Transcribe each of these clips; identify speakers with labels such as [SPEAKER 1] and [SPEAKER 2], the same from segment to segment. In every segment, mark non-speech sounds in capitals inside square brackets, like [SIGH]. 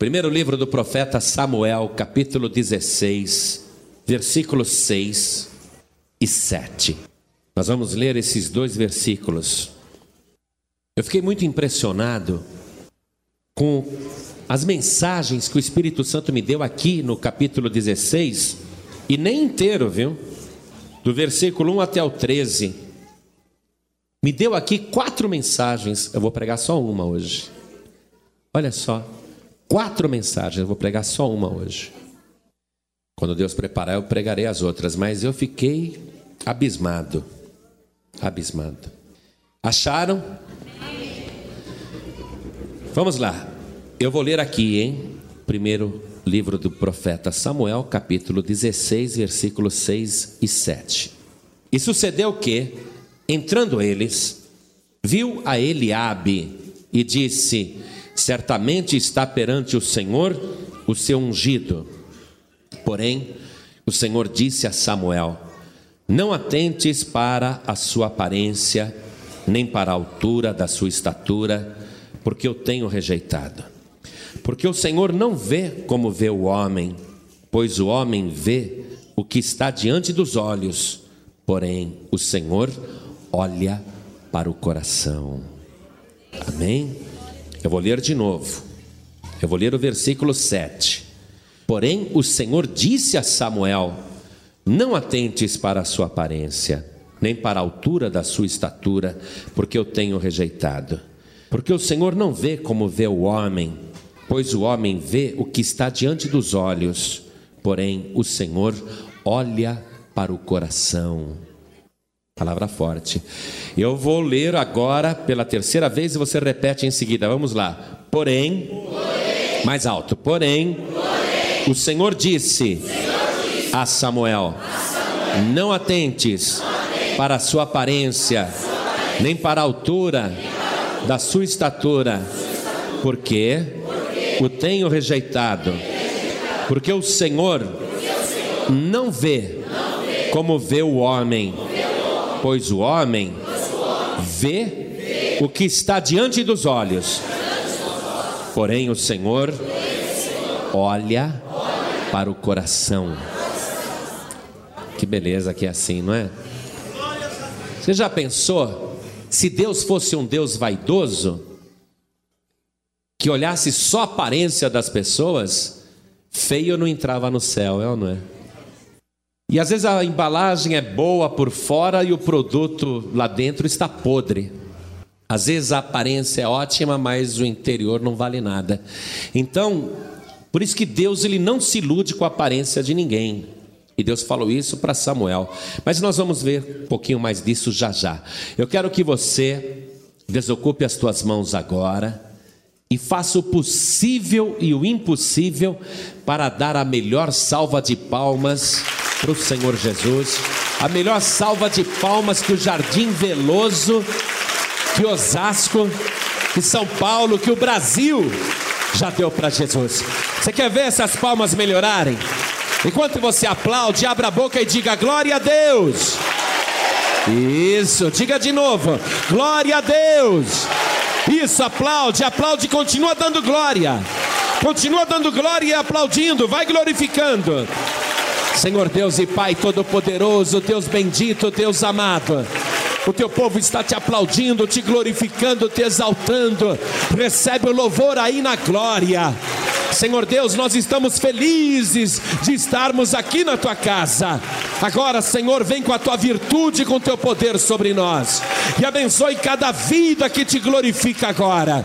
[SPEAKER 1] Primeiro livro do profeta Samuel, capítulo 16, versículos 6 e 7. Nós vamos ler esses dois versículos. Eu fiquei muito impressionado com as mensagens que o Espírito Santo me deu aqui no capítulo 16, e nem inteiro, viu? Do versículo 1 até o 13. Me deu aqui quatro mensagens, eu vou pregar só uma hoje. Olha só, quatro mensagens, eu vou pregar só uma hoje. Quando Deus preparar, eu pregarei as outras, mas eu fiquei abismado. Abismado. Acharam? Vamos lá. Eu vou ler aqui, hein? Primeiro livro do profeta Samuel, capítulo 16, versículos 6 e 7. E sucedeu que, entrando eles, viu a Eliabe e disse: Certamente está perante o Senhor o seu ungido. Porém, o Senhor disse a Samuel: Não atentes para a sua aparência, nem para a altura da sua estatura, porque eu tenho rejeitado. Porque o Senhor não vê como vê o homem, pois o homem vê o que está diante dos olhos, porém o Senhor olha para o coração. Amém? Eu vou ler de novo. Eu vou ler o versículo 7. Porém, o Senhor disse a Samuel: Não atentes para a sua aparência, nem para a altura da sua estatura, porque eu tenho rejeitado. Porque o Senhor não vê como vê o homem, pois o homem vê o que está diante dos olhos, porém o Senhor olha para o coração. Palavra forte. Eu vou ler agora pela terceira vez e você repete em seguida. Vamos lá. Porém, porém mais alto. Porém, porém o Senhor disse, Senhor disse a, Samuel, a Samuel: Não atentes, não para a sua aparência, sua nem para a altura para da sua estatura, sua porque, porque o tenho rejeitado. Porque o Senhor, porque o Senhor não, vê não vê como vê o homem pois o homem vê o que está diante dos olhos, porém o Senhor olha para o coração. Que beleza que é assim, não é? Você já pensou se Deus fosse um Deus vaidoso, que olhasse só a aparência das pessoas, feio não entrava no céu, é ou não é? E às vezes a embalagem é boa por fora e o produto lá dentro está podre. Às vezes a aparência é ótima, mas o interior não vale nada. Então, por isso que Deus ele não se ilude com a aparência de ninguém. E Deus falou isso para Samuel. Mas nós vamos ver um pouquinho mais disso já já. Eu quero que você desocupe as tuas mãos agora e faça o possível e o impossível para dar a melhor salva de palmas para o Senhor Jesus. A melhor salva de palmas que o Jardim Veloso, que Osasco, que São Paulo, que o Brasil já deu para Jesus. Você quer ver essas palmas melhorarem? Enquanto você aplaude, abra a boca e diga glória a Deus. Isso, diga de novo, glória a Deus. Isso, aplaude, aplaude, continua dando glória. Continua dando glória e aplaudindo, vai glorificando. Senhor Deus e Pai Todo-Poderoso, Deus bendito, Deus amado. O teu povo está te aplaudindo, te glorificando, te exaltando. Recebe o louvor aí na glória. Senhor Deus, nós estamos felizes de estarmos aqui na tua casa. Agora, Senhor, vem com a tua virtude, com o teu poder sobre nós. E abençoe cada vida que te glorifica agora.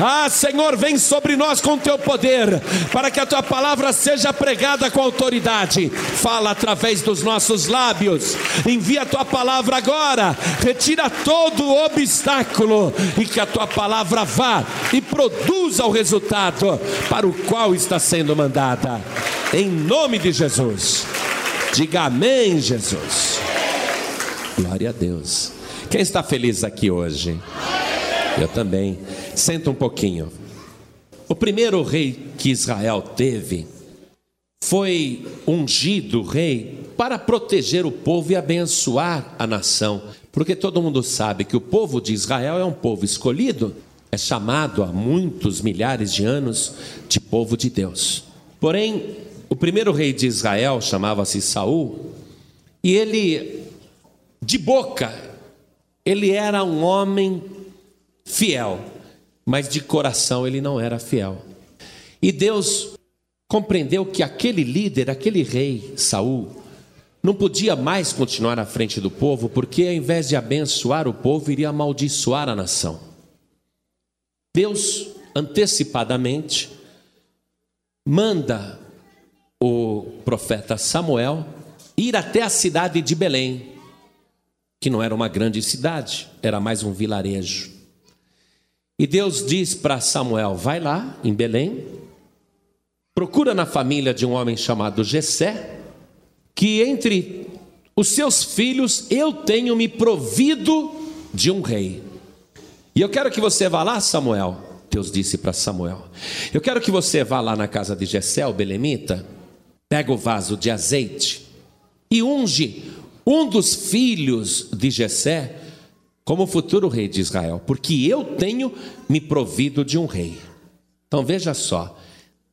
[SPEAKER 1] Ah, Senhor, vem sobre nós com o teu poder, para que a tua palavra seja pregada com autoridade. Fala através dos nossos lábios. Envia a tua palavra agora. Retira todo obstáculo e que a tua palavra vá e produza o resultado para o qual está sendo mandada. Em nome de Jesus. Diga amém, Jesus. Glória a Deus. Quem está feliz aqui hoje? Eu também. Senta um pouquinho. O primeiro rei que Israel teve foi ungido rei para proteger o povo e abençoar a nação, porque todo mundo sabe que o povo de Israel é um povo escolhido, é chamado há muitos milhares de anos de povo de Deus. Porém, o primeiro rei de Israel chamava-se Saul, e ele de boca ele era um homem fiel, mas de coração ele não era fiel. E Deus compreendeu que aquele líder, aquele rei Saul, não podia mais continuar à frente do povo, porque ao invés de abençoar o povo, iria amaldiçoar a nação. Deus, antecipadamente, manda o profeta Samuel ir até a cidade de Belém, que não era uma grande cidade, era mais um vilarejo. E Deus diz para Samuel: vai lá em Belém, procura na família de um homem chamado Jessé, que entre os seus filhos eu tenho me provido de um rei. E eu quero que você vá lá, Samuel. Deus disse para Samuel: Eu quero que você vá lá na casa de Jessé, o belemita, pega o vaso de azeite e unge um dos filhos de Jessé como futuro rei de Israel, porque eu tenho me provido de um rei. Então veja só,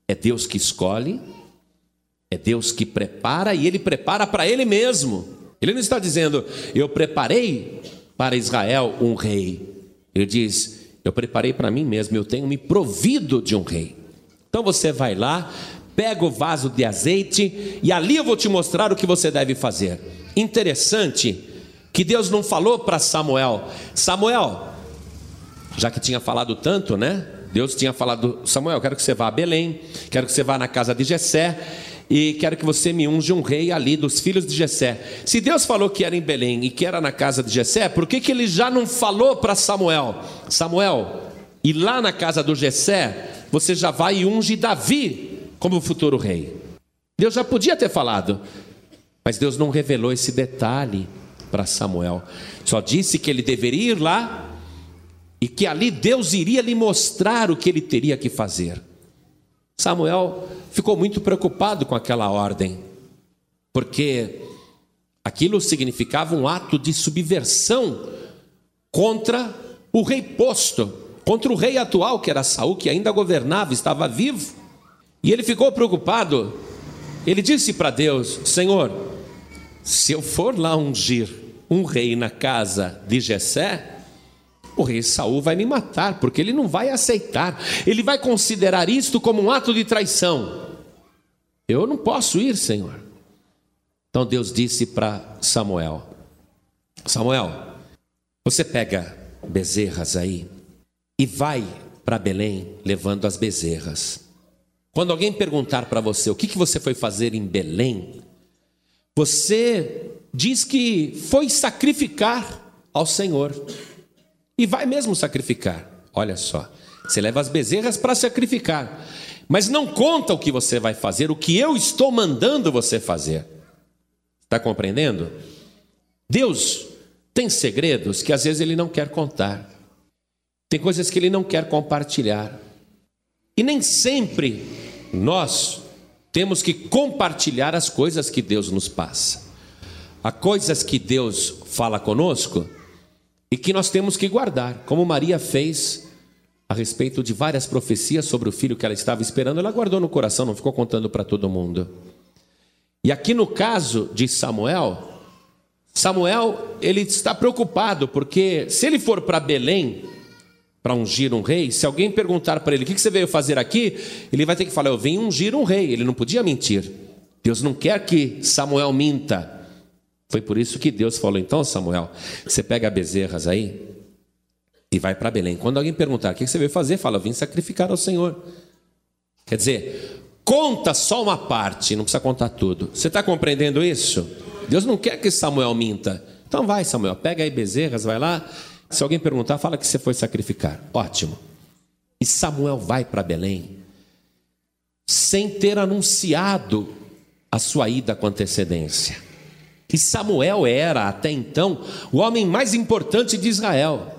[SPEAKER 1] é Deus que escolhe, é Deus que prepara e ele prepara para ele mesmo. Ele não está dizendo, eu preparei para Israel um rei. Ele diz, eu preparei para mim mesmo, eu tenho me provido de um rei. Então você vai lá, pega o vaso de azeite e ali eu vou te mostrar o que você deve fazer. Interessante que Deus não falou para Samuel: Samuel, já que tinha falado tanto, né? Deus tinha falado: Samuel, quero que você vá a Belém, quero que você vá na casa de Jessé e quero que você me unja um rei ali dos filhos de Jessé. Se Deus falou que era em Belém e que era na casa de Jessé, por que, que ele já não falou para Samuel? Samuel, e lá na casa do Jessé, você já vai e unge Davi como futuro rei. Deus já podia ter falado, mas Deus não revelou esse detalhe para Samuel. Só disse que ele deveria ir lá e que ali Deus iria lhe mostrar o que ele teria que fazer. Samuel ficou muito preocupado com aquela ordem, porque aquilo significava um ato de subversão contra o rei posto, contra o rei atual, que era Saul, que ainda governava, estava vivo. E ele ficou preocupado. Ele disse para Deus: Senhor, se eu for lá ungir um rei na casa de Jessé, o rei Saul vai me matar, porque ele não vai aceitar. Ele vai considerar isto como um ato de traição. Eu não posso ir, Senhor. Então Deus disse para Samuel: Samuel, você pega bezerras aí e vai para Belém levando as bezerras. Quando alguém perguntar para você o que, que você foi fazer em Belém, você diz que foi sacrificar ao Senhor. E vai mesmo sacrificar. Olha só. Você leva as bezerras para sacrificar. Mas não conta o que você vai fazer, o que eu estou mandando você fazer. Está compreendendo? Deus tem segredos que às vezes Ele não quer contar. Tem coisas que Ele não quer compartilhar. E nem sempre nós temos que compartilhar as coisas que Deus nos passa. Há coisas que Deus fala conosco e que nós temos que guardar, como Maria fez a respeito de várias profecias sobre o filho que ela estava esperando, ela guardou no coração, não ficou contando para todo mundo. E aqui no caso de Samuel, Samuel, ele está preocupado, porque se ele for para Belém, para ungir um rei, se alguém perguntar para ele o que você veio fazer aqui, ele vai ter que falar: Eu vim ungir um rei. Ele não podia mentir. Deus não quer que Samuel minta. Foi por isso que Deus falou: Então, Samuel, você pega bezerras aí e vai para Belém. Quando alguém perguntar o que você veio fazer, fala: vim sacrificar ao Senhor. Quer dizer, conta só uma parte, não precisa contar tudo. Você está compreendendo isso? Deus não quer que Samuel minta. Então vai, Samuel, pega aí bezerras, vai lá se alguém perguntar, fala que você foi sacrificar. Ótimo. E Samuel vai para Belém sem ter anunciado a sua ida com antecedência. E Samuel era, até então, o homem mais importante de Israel.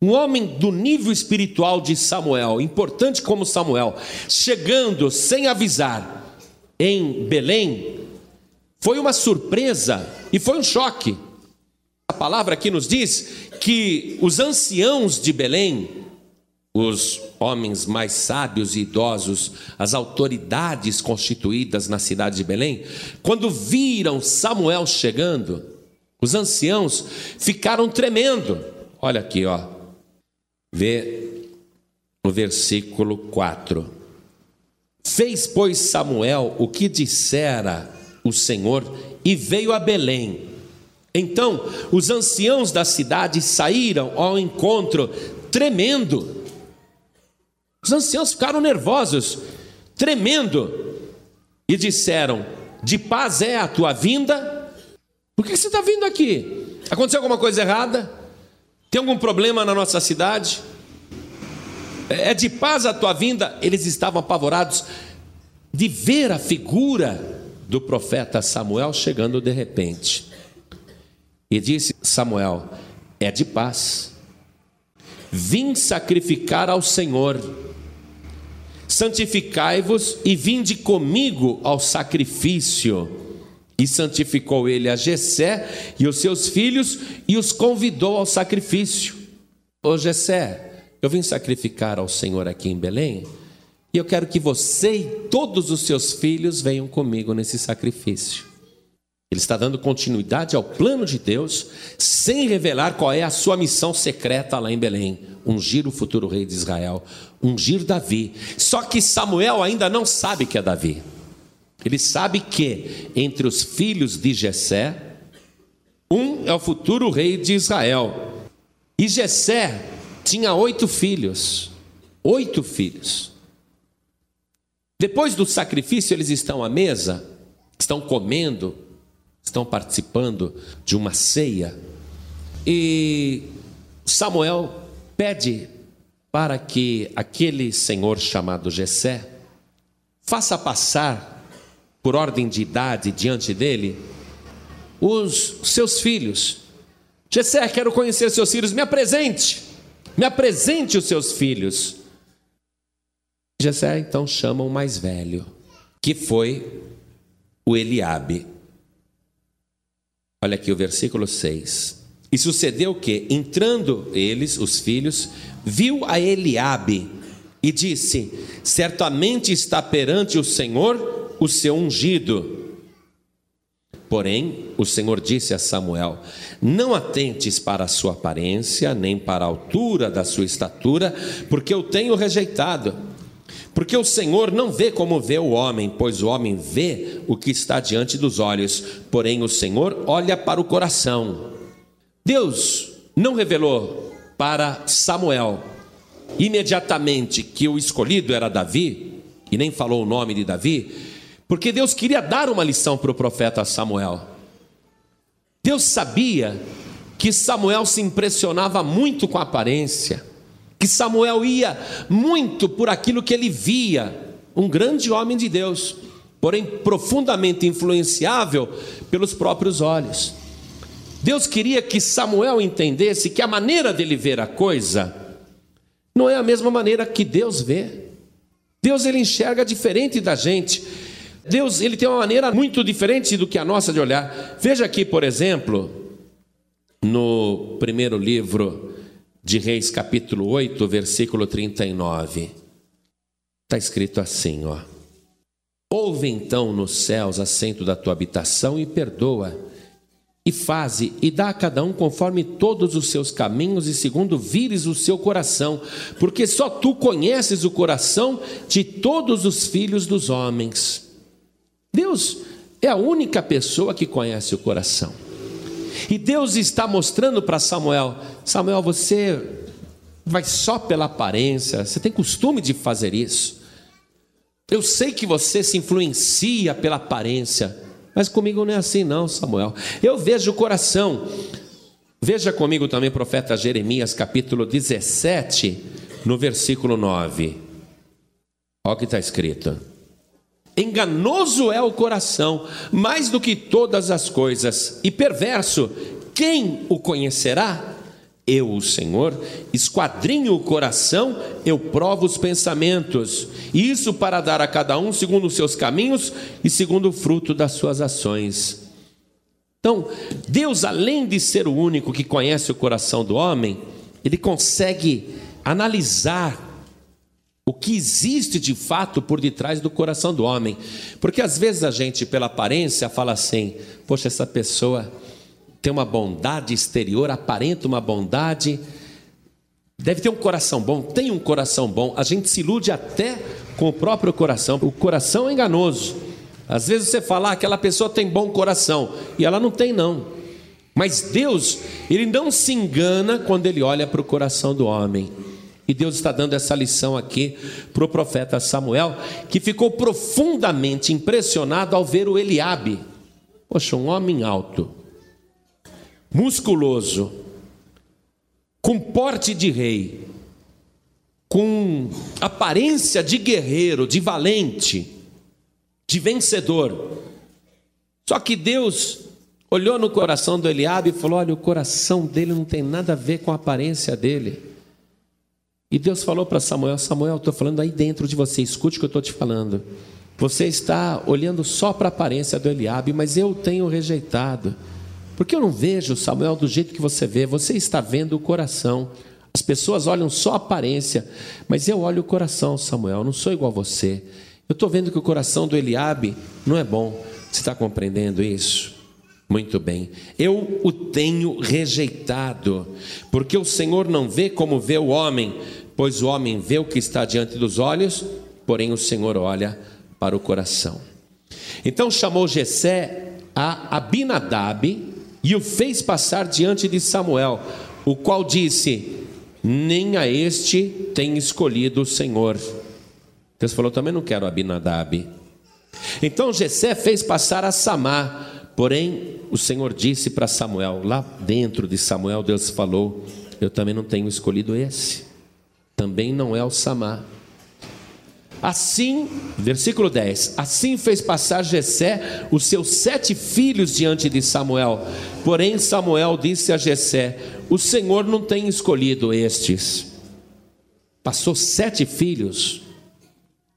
[SPEAKER 1] Um homem do nível espiritual de Samuel, importante como Samuel, chegando sem avisar em Belém, foi uma surpresa e foi um choque. A palavra aqui nos diz que os anciãos de Belém os homens mais sábios e idosos, as autoridades constituídas na cidade de Belém, quando viram Samuel chegando, os anciãos ficaram tremendo. Olha aqui, ó. Vê no versículo 4. Fez, pois, Samuel o que dissera o Senhor e veio a Belém. Então os anciãos da cidade saíram ao encontro, tremendo. Os anciãos ficaram nervosos, tremendo, e disseram: De paz é a tua vinda? Por que você está vindo aqui? Aconteceu alguma coisa errada? Tem algum problema na nossa cidade? É de paz a tua vinda? Eles estavam apavorados de ver a figura do profeta Samuel chegando de repente. E disse Samuel: É de paz. Vim sacrificar ao Senhor. Santificai-vos e vinde comigo ao sacrifício. E santificou ele a Jessé e os seus filhos e os convidou ao sacrifício. Ô Jessé, eu vim sacrificar ao Senhor aqui em Belém, e eu quero que você e todos os seus filhos venham comigo nesse sacrifício. Ele está dando continuidade ao plano de Deus, sem revelar qual é a sua missão secreta lá em Belém: ungir o futuro rei de Israel, ungir Davi. Só que Samuel ainda não sabe que é Davi. Ele sabe que entre os filhos de Jessé, um é o futuro rei de Israel. E Jessé tinha oito filhos. Oito filhos. Depois do sacrifício, eles estão à mesa, estão comendo, estão participando de uma ceia. E Samuel pede para que aquele senhor chamado Jessé faça passar por ordem de idade diante dele, os seus filhos. Jessé, quero conhecer seus filhos, me apresente, me apresente os seus filhos. Jessé então chama o mais velho, que foi o Eliabe. Olha aqui o versículo 6. E sucedeu que, entrando eles, os filhos, viu a Eliabe e disse: Certamente está perante o Senhor o seu ungido. Porém, o Senhor disse a Samuel: Não atentes para a sua aparência, nem para a altura da sua estatura, porque eu tenho rejeitado. Porque o Senhor não vê como vê o homem, pois o homem vê o que está diante dos olhos, porém o Senhor olha para o coração. Deus não revelou para Samuel imediatamente que o escolhido era Davi, e nem falou o nome de Davi, porque Deus queria dar uma lição para o profeta Samuel. Deus sabia que Samuel se impressionava muito com a aparência, que Samuel ia muito por aquilo que ele via, um grande homem de Deus, porém profundamente influenciável pelos próprios olhos. Deus queria que Samuel entendesse que a maneira dele ver a coisa não é a mesma maneira que Deus vê. Deus ele enxerga diferente da gente. Deus ele tem uma maneira muito diferente do que a nossa de olhar. Veja aqui, por exemplo, no primeiro livro de Reis, capítulo 8, versículo 39. Está escrito assim, ó. Ouve então nos céus assento da tua habitação e perdoa, e faze e dá a cada um conforme todos os seus caminhos e segundo vires o seu coração, porque só tu conheces o coração de todos os filhos dos homens. Deus é a única pessoa que conhece o coração. E Deus está mostrando para Samuel: Samuel, você vai só pela aparência, você tem costume de fazer isso. Eu sei que você se influencia pela aparência, mas comigo não é assim, não, Samuel. Eu vejo o coração. Veja comigo também, profeta Jeremias, capítulo 17, no versículo 9. Olha o que está escrito. Enganoso é o coração, mais do que todas as coisas, e perverso, quem o conhecerá? Eu, o Senhor, esquadrinho o coração, eu provo os pensamentos, isso para dar a cada um segundo os seus caminhos e segundo o fruto das suas ações. Então, Deus, além de ser o único que conhece o coração do homem, ele consegue analisar o que existe de fato por detrás do coração do homem. Porque às vezes a gente, pela aparência, fala assim: poxa, essa pessoa tem uma bondade exterior, aparenta uma bondade, deve ter um coração bom, tem um coração bom. A gente se ilude até com o próprio coração. O coração é enganoso. Às vezes você fala, ah, aquela pessoa tem bom coração, e ela não tem, não. Mas Deus, Ele não se engana quando Ele olha para o coração do homem. E Deus está dando essa lição aqui para o profeta Samuel, que ficou profundamente impressionado ao ver o Eliabe. Poxa, um homem alto, musculoso, com porte de rei, com aparência de guerreiro, de valente, de vencedor. Só que Deus olhou no coração do Eliabe e falou: Olha, o coração dele não tem nada a ver com a aparência dele. E Deus falou para Samuel: Samuel, estou falando aí dentro de você, escute o que eu estou te falando. Você está olhando só para a aparência do Eliabe, mas eu tenho rejeitado. Porque eu não vejo Samuel do jeito que você vê, você está vendo o coração. As pessoas olham só a aparência, mas eu olho o coração, Samuel, não sou igual a você. Eu estou vendo que o coração do Eliabe não é bom. Você está compreendendo isso? Muito bem, eu o tenho rejeitado, porque o Senhor não vê como vê o homem, pois o homem vê o que está diante dos olhos, porém o Senhor olha para o coração. Então chamou Jessé a Abinadab e o fez passar diante de Samuel, o qual disse: Nem a este tem escolhido o Senhor. Deus falou: Também não quero Abinadab. Então Jessé fez passar a Samar Porém, o Senhor disse para Samuel, lá dentro de Samuel, Deus falou: Eu também não tenho escolhido esse, também não é o Samar. Assim, versículo 10: Assim fez passar Jessé os seus sete filhos diante de Samuel. Porém, Samuel disse a Jessé: O Senhor não tem escolhido estes. Passou sete filhos,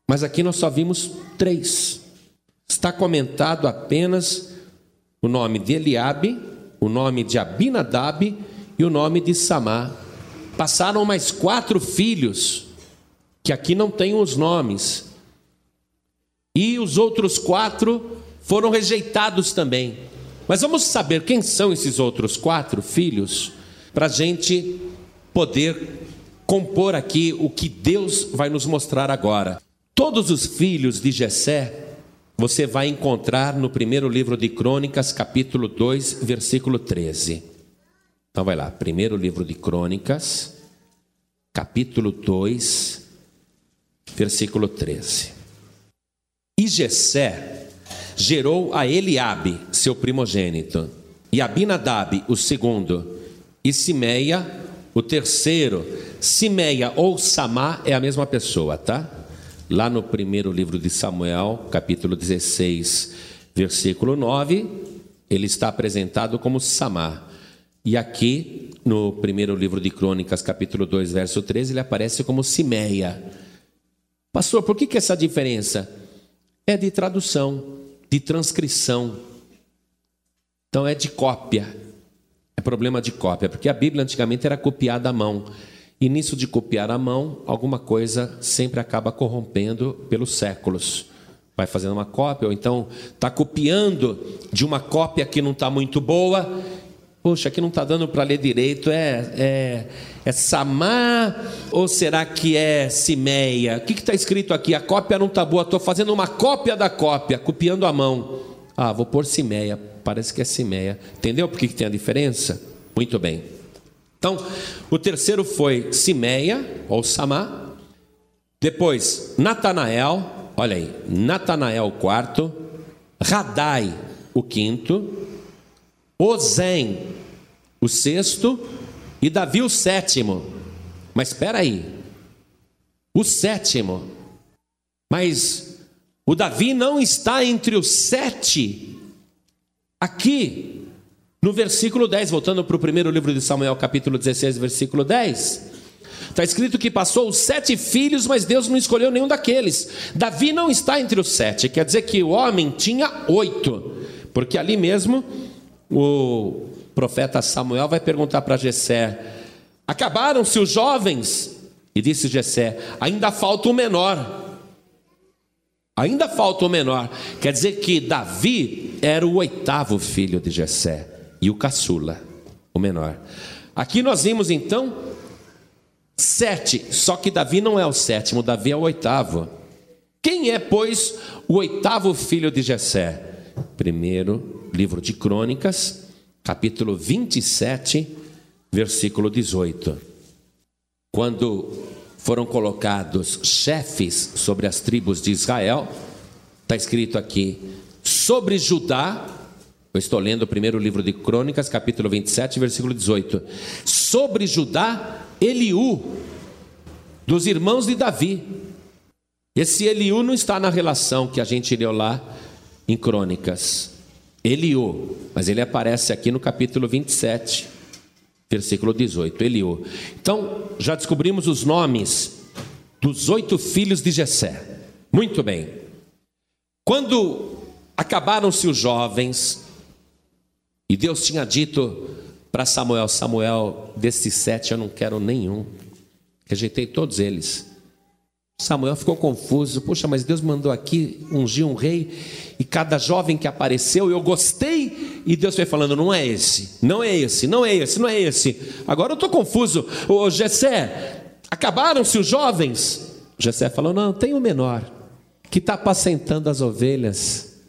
[SPEAKER 1] mas aqui nós só vimos três. Está comentado apenas o nome de Eliabe, o nome de Abinadab e o nome de Samar. Passaram mais quatro filhos, que aqui não tem os nomes. E os outros quatro foram rejeitados também. Mas vamos saber quem são esses outros quatro filhos, para a gente poder compor aqui o que Deus vai nos mostrar agora. Todos os filhos de Jessé você vai encontrar no primeiro livro de Crônicas, capítulo 2, versículo 13. Então vai lá, primeiro livro de Crônicas, capítulo 2, versículo 13. E Jessé gerou a Eliabe, seu primogênito, e Abinadab, o segundo, e Simeia, o terceiro. Simeia ou Samá é a mesma pessoa, tá? Lá no primeiro livro de Samuel, capítulo 16, versículo 9, ele está apresentado como Samar. E aqui, no primeiro livro de Crônicas, capítulo 2, verso 13, ele aparece como Simeia. Pastor, por que, que essa diferença? É de tradução, de transcrição. Então é de cópia. É problema de cópia, porque a Bíblia antigamente era copiada à mão. E nisso de copiar à mão, alguma coisa sempre acaba corrompendo pelos séculos. Vai fazendo uma cópia, ou então está copiando de uma cópia que não está muito boa. Poxa, aqui não está dando para ler direito. É, é, é Samar ou será que é Simeia? O que está escrito aqui? A cópia não está boa. Estou fazendo uma cópia da cópia, copiando à mão. Ah, vou pôr Simeia. Parece que é Simeia. Entendeu por que, que tem a diferença? Muito bem. Então, o terceiro foi Simeia, ou Samá. Depois, Natanael, olha aí, Natanael quarto. Radai, o quinto. Ozem, o sexto. E Davi, o sétimo. Mas espera aí, o sétimo. Mas o Davi não está entre os sete aqui no versículo 10, voltando para o primeiro livro de Samuel, capítulo 16, versículo 10, está escrito que passou os sete filhos, mas Deus não escolheu nenhum daqueles. Davi não está entre os sete, quer dizer que o homem tinha oito, porque ali mesmo o profeta Samuel vai perguntar para Jessé: acabaram-se os jovens? E disse Jessé: Ainda falta o menor. Ainda falta o menor. Quer dizer que Davi era o oitavo filho de Jessé e o caçula, o menor. Aqui nós vimos então sete, só que Davi não é o sétimo, Davi é o oitavo. Quem é, pois, o oitavo filho de Jessé? Primeiro livro de Crônicas, capítulo 27, versículo 18. Quando foram colocados chefes sobre as tribos de Israel, está escrito aqui, sobre Judá, eu estou lendo o primeiro livro de Crônicas, capítulo 27, versículo 18. Sobre Judá, Eliú, dos irmãos de Davi. Esse Eliú não está na relação que a gente leu lá em Crônicas. Eliú, mas ele aparece aqui no capítulo 27, versículo 18. Eliú. Então, já descobrimos os nomes dos oito filhos de Jessé. Muito bem. Quando acabaram-se os jovens, e Deus tinha dito para Samuel: Samuel, desses sete eu não quero nenhum. Rejeitei todos eles. Samuel ficou confuso. Poxa, mas Deus mandou aqui ungir um rei e cada jovem que apareceu eu gostei e Deus foi falando: não é esse, não é esse, não é esse, não é esse. Agora eu estou confuso. Ô Jessé, acabaram-se os jovens? Jessé falou: não, tem o um menor que está apacentando as ovelhas,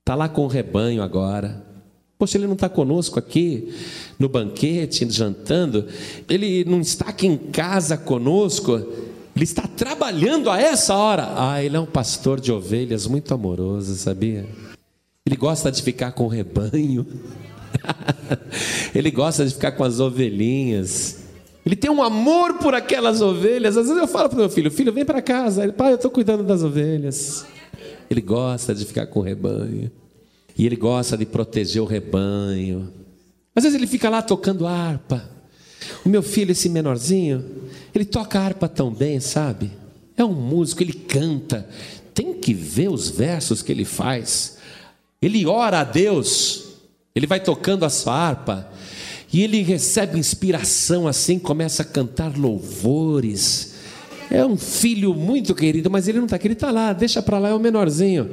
[SPEAKER 1] está lá com o rebanho agora. Poxa, ele não está conosco aqui no banquete, jantando, ele não está aqui em casa conosco. Ele está trabalhando a essa hora. Ah, ele é um pastor de ovelhas muito amoroso, sabia? Ele gosta de ficar com o rebanho. [LAUGHS] ele gosta de ficar com as ovelhinhas. Ele tem um amor por aquelas ovelhas. Às vezes eu falo para meu filho: Filho, vem para casa. Ele, pai, eu estou cuidando das ovelhas. Ele gosta de ficar com o rebanho. E ele gosta de proteger o rebanho. Às vezes ele fica lá tocando harpa. O meu filho, esse menorzinho, ele toca harpa tão bem, sabe? É um músico, ele canta. Tem que ver os versos que ele faz. Ele ora a Deus, ele vai tocando a sua harpa e ele recebe inspiração assim, começa a cantar louvores. É um filho muito querido, mas ele não está aqui, ele está lá, deixa para lá, é o menorzinho.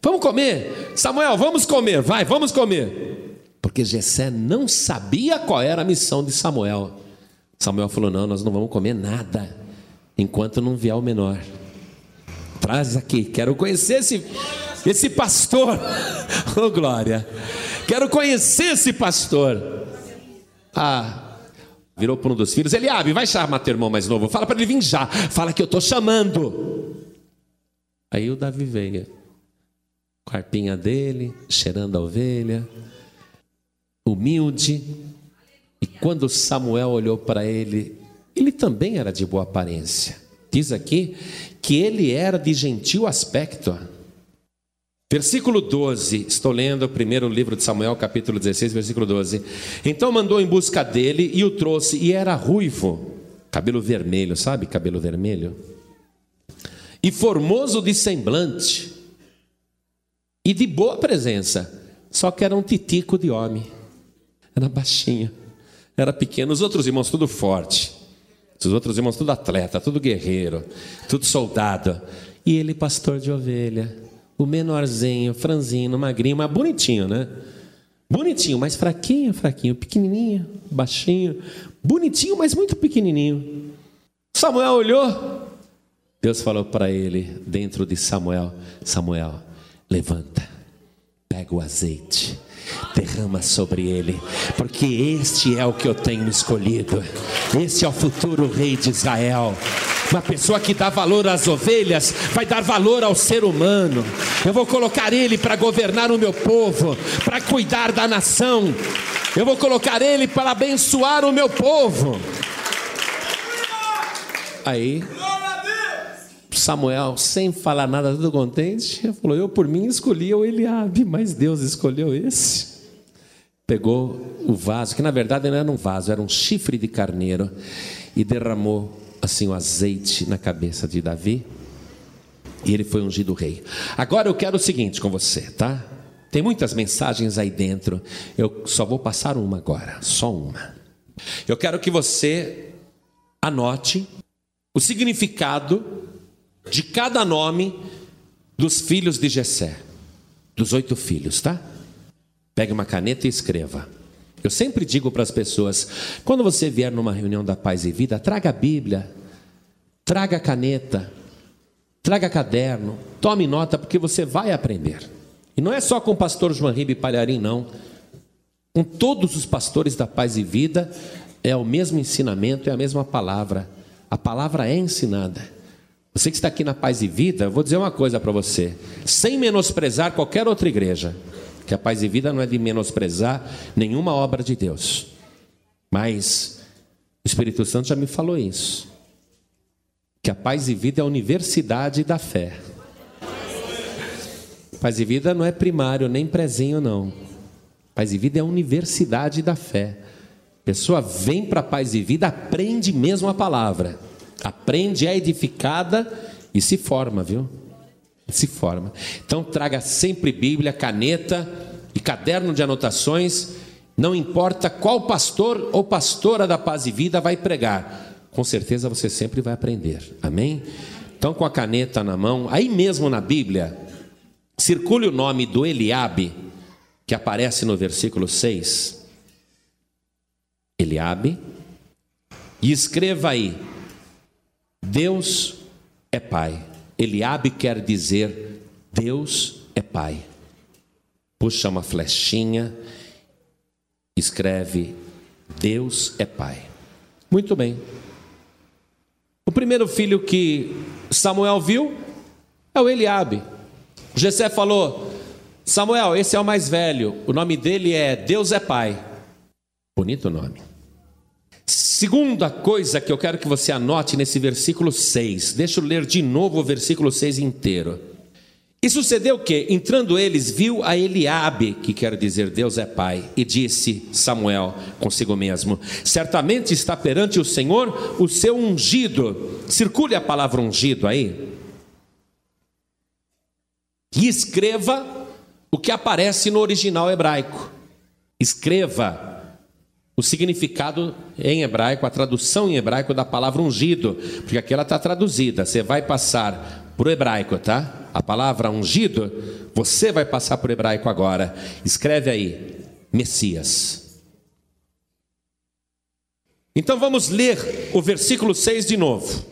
[SPEAKER 1] Vamos comer? Samuel, vamos comer, vai, vamos comer. Porque Jessé não sabia qual era a missão de Samuel. Samuel falou: Não, nós não vamos comer nada enquanto não vier o menor. Traz aqui, quero conhecer esse, esse pastor. [LAUGHS] oh, glória! Quero conhecer esse pastor. Ah, virou para um dos filhos: Eliabe, vai chamar teu irmão mais novo. Fala para ele vir já. Fala que eu estou chamando. Aí o Davi veio, com a arpinha dele, cheirando a ovelha humilde. E quando Samuel olhou para ele, ele também era de boa aparência. Diz aqui que ele era de gentil aspecto. Versículo 12, estou lendo o primeiro livro de Samuel, capítulo 16, versículo 12. Então mandou em busca dele e o trouxe, e era ruivo, cabelo vermelho, sabe? Cabelo vermelho. E formoso de semblante, e de boa presença, só que era um titico de homem. Era baixinho, era pequeno. Os outros irmãos, tudo forte. Os outros irmãos, tudo atleta, tudo guerreiro, tudo soldado. E ele, pastor de ovelha. O menorzinho, franzino, magrinho, mas bonitinho, né? Bonitinho, mas fraquinho, fraquinho, pequenininho, baixinho, bonitinho, mas muito pequenininho. Samuel olhou. Deus falou para ele, dentro de Samuel: Samuel, levanta, pega o azeite derrama sobre ele, porque este é o que eu tenho escolhido. Esse é o futuro rei de Israel. Uma pessoa que dá valor às ovelhas vai dar valor ao ser humano. Eu vou colocar ele para governar o meu povo, para cuidar da nação. Eu vou colocar ele para abençoar o meu povo. Aí Samuel, sem falar nada, tudo contente, falou: Eu por mim escolhi o Eliabe, mas Deus escolheu esse. Pegou o vaso, que na verdade não era um vaso, era um chifre de carneiro, e derramou assim o azeite na cabeça de Davi, e ele foi ungido rei. Agora eu quero o seguinte com você, tá? Tem muitas mensagens aí dentro, eu só vou passar uma agora, só uma. Eu quero que você anote o significado de cada nome dos filhos de Jessé, dos oito filhos, tá? Pegue uma caneta e escreva. Eu sempre digo para as pessoas: quando você vier numa reunião da Paz e Vida, traga a Bíblia, traga a caneta, traga caderno, tome nota, porque você vai aprender. E não é só com o pastor João Ribe Palharim, não. Com todos os pastores da Paz e Vida, é o mesmo ensinamento, é a mesma palavra. A palavra é ensinada. Você que está aqui na Paz e Vida, vou dizer uma coisa para você, sem menosprezar qualquer outra igreja, que a Paz e Vida não é de menosprezar nenhuma obra de Deus. Mas o Espírito Santo já me falou isso. Que a Paz e Vida é a universidade da fé. Paz e Vida não é primário nem prezinho, não. Paz e Vida é a universidade da fé. A pessoa vem para a Paz e Vida, aprende mesmo a palavra. Aprende, é edificada e se forma, viu? Se forma. Então traga sempre Bíblia, caneta e caderno de anotações. Não importa qual pastor ou pastora da Paz e Vida vai pregar, com certeza você sempre vai aprender. Amém? Então, com a caneta na mão, aí mesmo na Bíblia, Circule o nome do Eliabe, que aparece no versículo 6. Eliabe. E escreva aí: Deus é Pai. Eliabe quer dizer Deus é Pai. Puxa uma flechinha, escreve Deus é Pai. Muito bem. O primeiro filho que Samuel viu é o Eliabe. Jessé falou: Samuel, esse é o mais velho. O nome dele é Deus é Pai. Bonito nome. Segunda coisa que eu quero que você anote nesse versículo 6. Deixa eu ler de novo o versículo 6 inteiro. E sucedeu que, entrando eles, viu a Eliabe, que quer dizer Deus é Pai, e disse Samuel consigo mesmo: Certamente está perante o Senhor o seu ungido. Circule a palavra ungido aí e escreva o que aparece no original hebraico. Escreva o significado em hebraico, a tradução em hebraico da palavra ungido, porque aqui ela está traduzida. Você vai passar para o hebraico, tá? A palavra ungido, você vai passar para o hebraico agora. Escreve aí, Messias. Então vamos ler o versículo 6 de novo,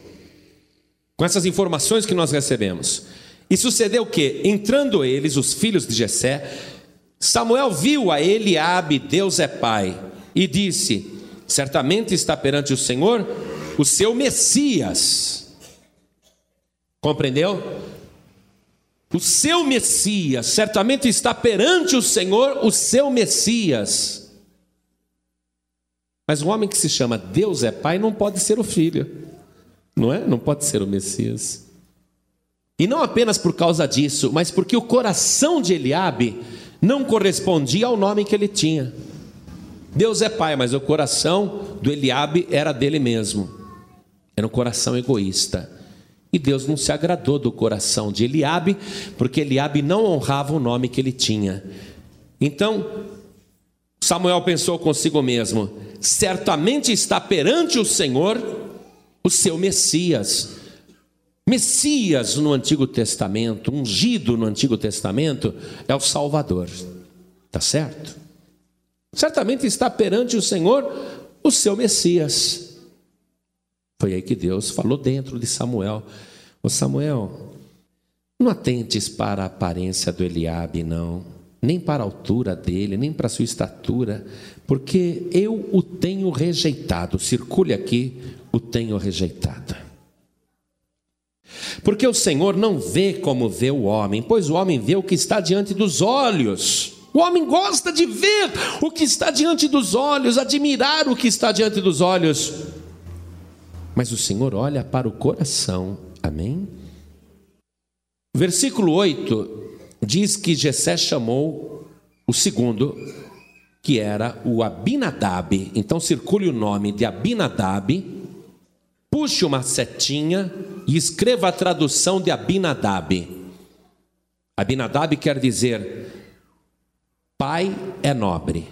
[SPEAKER 1] com essas informações que nós recebemos. E sucedeu que, entrando eles, os filhos de Jessé, Samuel viu a Eliabe, Deus é pai, e disse: Certamente está perante o Senhor o seu Messias. Compreendeu? O seu Messias, certamente está perante o Senhor o seu Messias. Mas um homem que se chama Deus é Pai não pode ser o filho, não é? Não pode ser o Messias. E não apenas por causa disso, mas porque o coração de Eliabe não correspondia ao nome que ele tinha. Deus é pai, mas o coração do Eliabe era dele mesmo. Era um coração egoísta. E Deus não se agradou do coração de Eliabe, porque Eliabe não honrava o nome que ele tinha. Então, Samuel pensou consigo mesmo: certamente está perante o Senhor o seu Messias Messias no Antigo Testamento, ungido no Antigo Testamento, é o Salvador. Tá certo? Certamente está perante o Senhor o seu Messias. Foi aí que Deus falou dentro de Samuel: Ô Samuel, não atentes para a aparência do Eliabe, não, nem para a altura dele, nem para a sua estatura, porque eu o tenho rejeitado. Circule aqui, o tenho rejeitado. Porque o Senhor não vê como vê o homem, pois o homem vê o que está diante dos olhos. O homem gosta de ver o que está diante dos olhos, admirar o que está diante dos olhos. Mas o Senhor olha para o coração. Amém? Versículo 8 diz que Jessé chamou o segundo, que era o Abinadab. Então circule o nome de Abinadab puxe uma setinha e escreva a tradução de Abinadab. Abinadab quer dizer pai é nobre.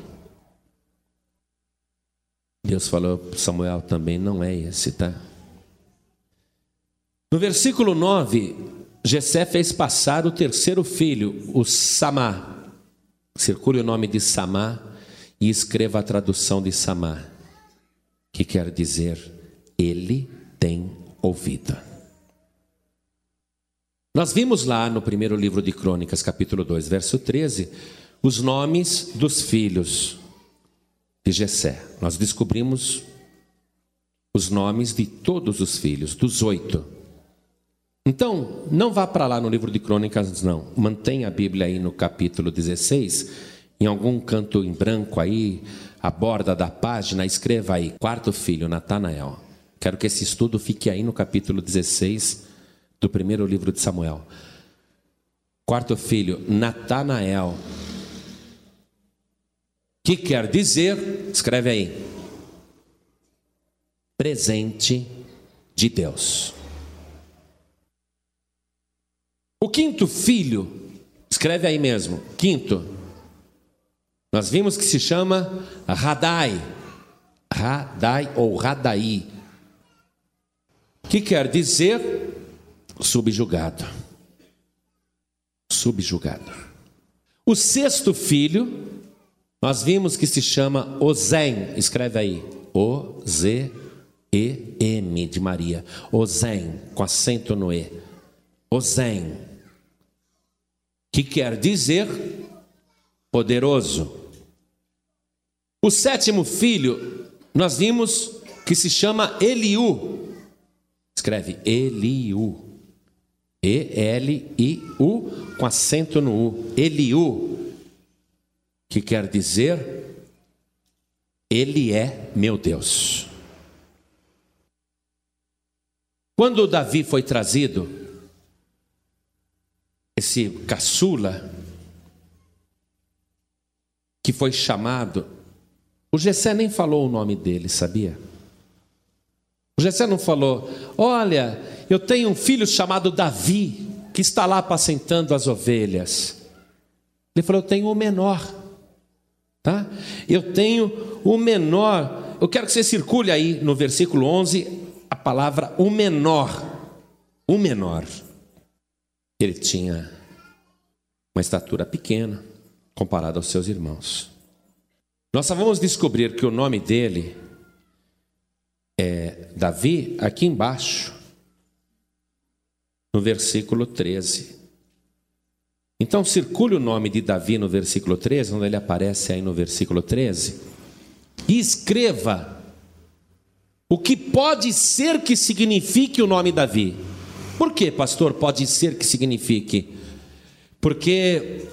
[SPEAKER 1] Deus falou para Samuel também, não é esse, tá? No versículo 9, Jessé fez passar o terceiro filho, o Samá. Circule o nome de Samá e escreva a tradução de Samá, que quer dizer ele tem ouvido. Nós vimos lá no primeiro livro de Crônicas, capítulo 2, verso 13, os nomes dos filhos de Jessé. Nós descobrimos os nomes de todos os filhos, dos oito. Então, não vá para lá no livro de Crônicas, não. Mantenha a Bíblia aí no capítulo 16, em algum canto em branco aí, a borda da página, escreva aí, quarto filho, Natanael. Quero que esse estudo fique aí no capítulo 16 do primeiro livro de Samuel. Quarto filho, Natanael. Que quer dizer, escreve aí, presente de Deus. O quinto filho, escreve aí mesmo, quinto, nós vimos que se chama Radai, Radai ou Radai, que quer dizer subjugado. Subjugado. O sexto filho, nós vimos que se chama Ozem, escreve aí, O-Z-E-M de Maria, Ozem, com acento no E, Ozem, que quer dizer poderoso. O sétimo filho, nós vimos que se chama Eliú, escreve Eliú, E-L-I-U, com acento no U, Eliú, que quer dizer Ele é meu Deus. Quando Davi foi trazido, esse caçula, que foi chamado, o Gessé nem falou o nome dele, sabia? O Gessé não falou, olha, eu tenho um filho chamado Davi, que está lá apacentando as ovelhas. Ele falou, eu tenho o menor, tá? Eu tenho o menor. Eu quero que você circule aí no versículo 11 a palavra o menor. O menor. Ele tinha uma estatura pequena comparado aos seus irmãos. Nós só vamos descobrir que o nome dele é Davi aqui embaixo, no versículo 13. Então, circule o nome de Davi no versículo 13, onde ele aparece aí no versículo 13, e escreva o que pode ser que signifique o nome Davi. Por que, pastor, pode ser que signifique? Porque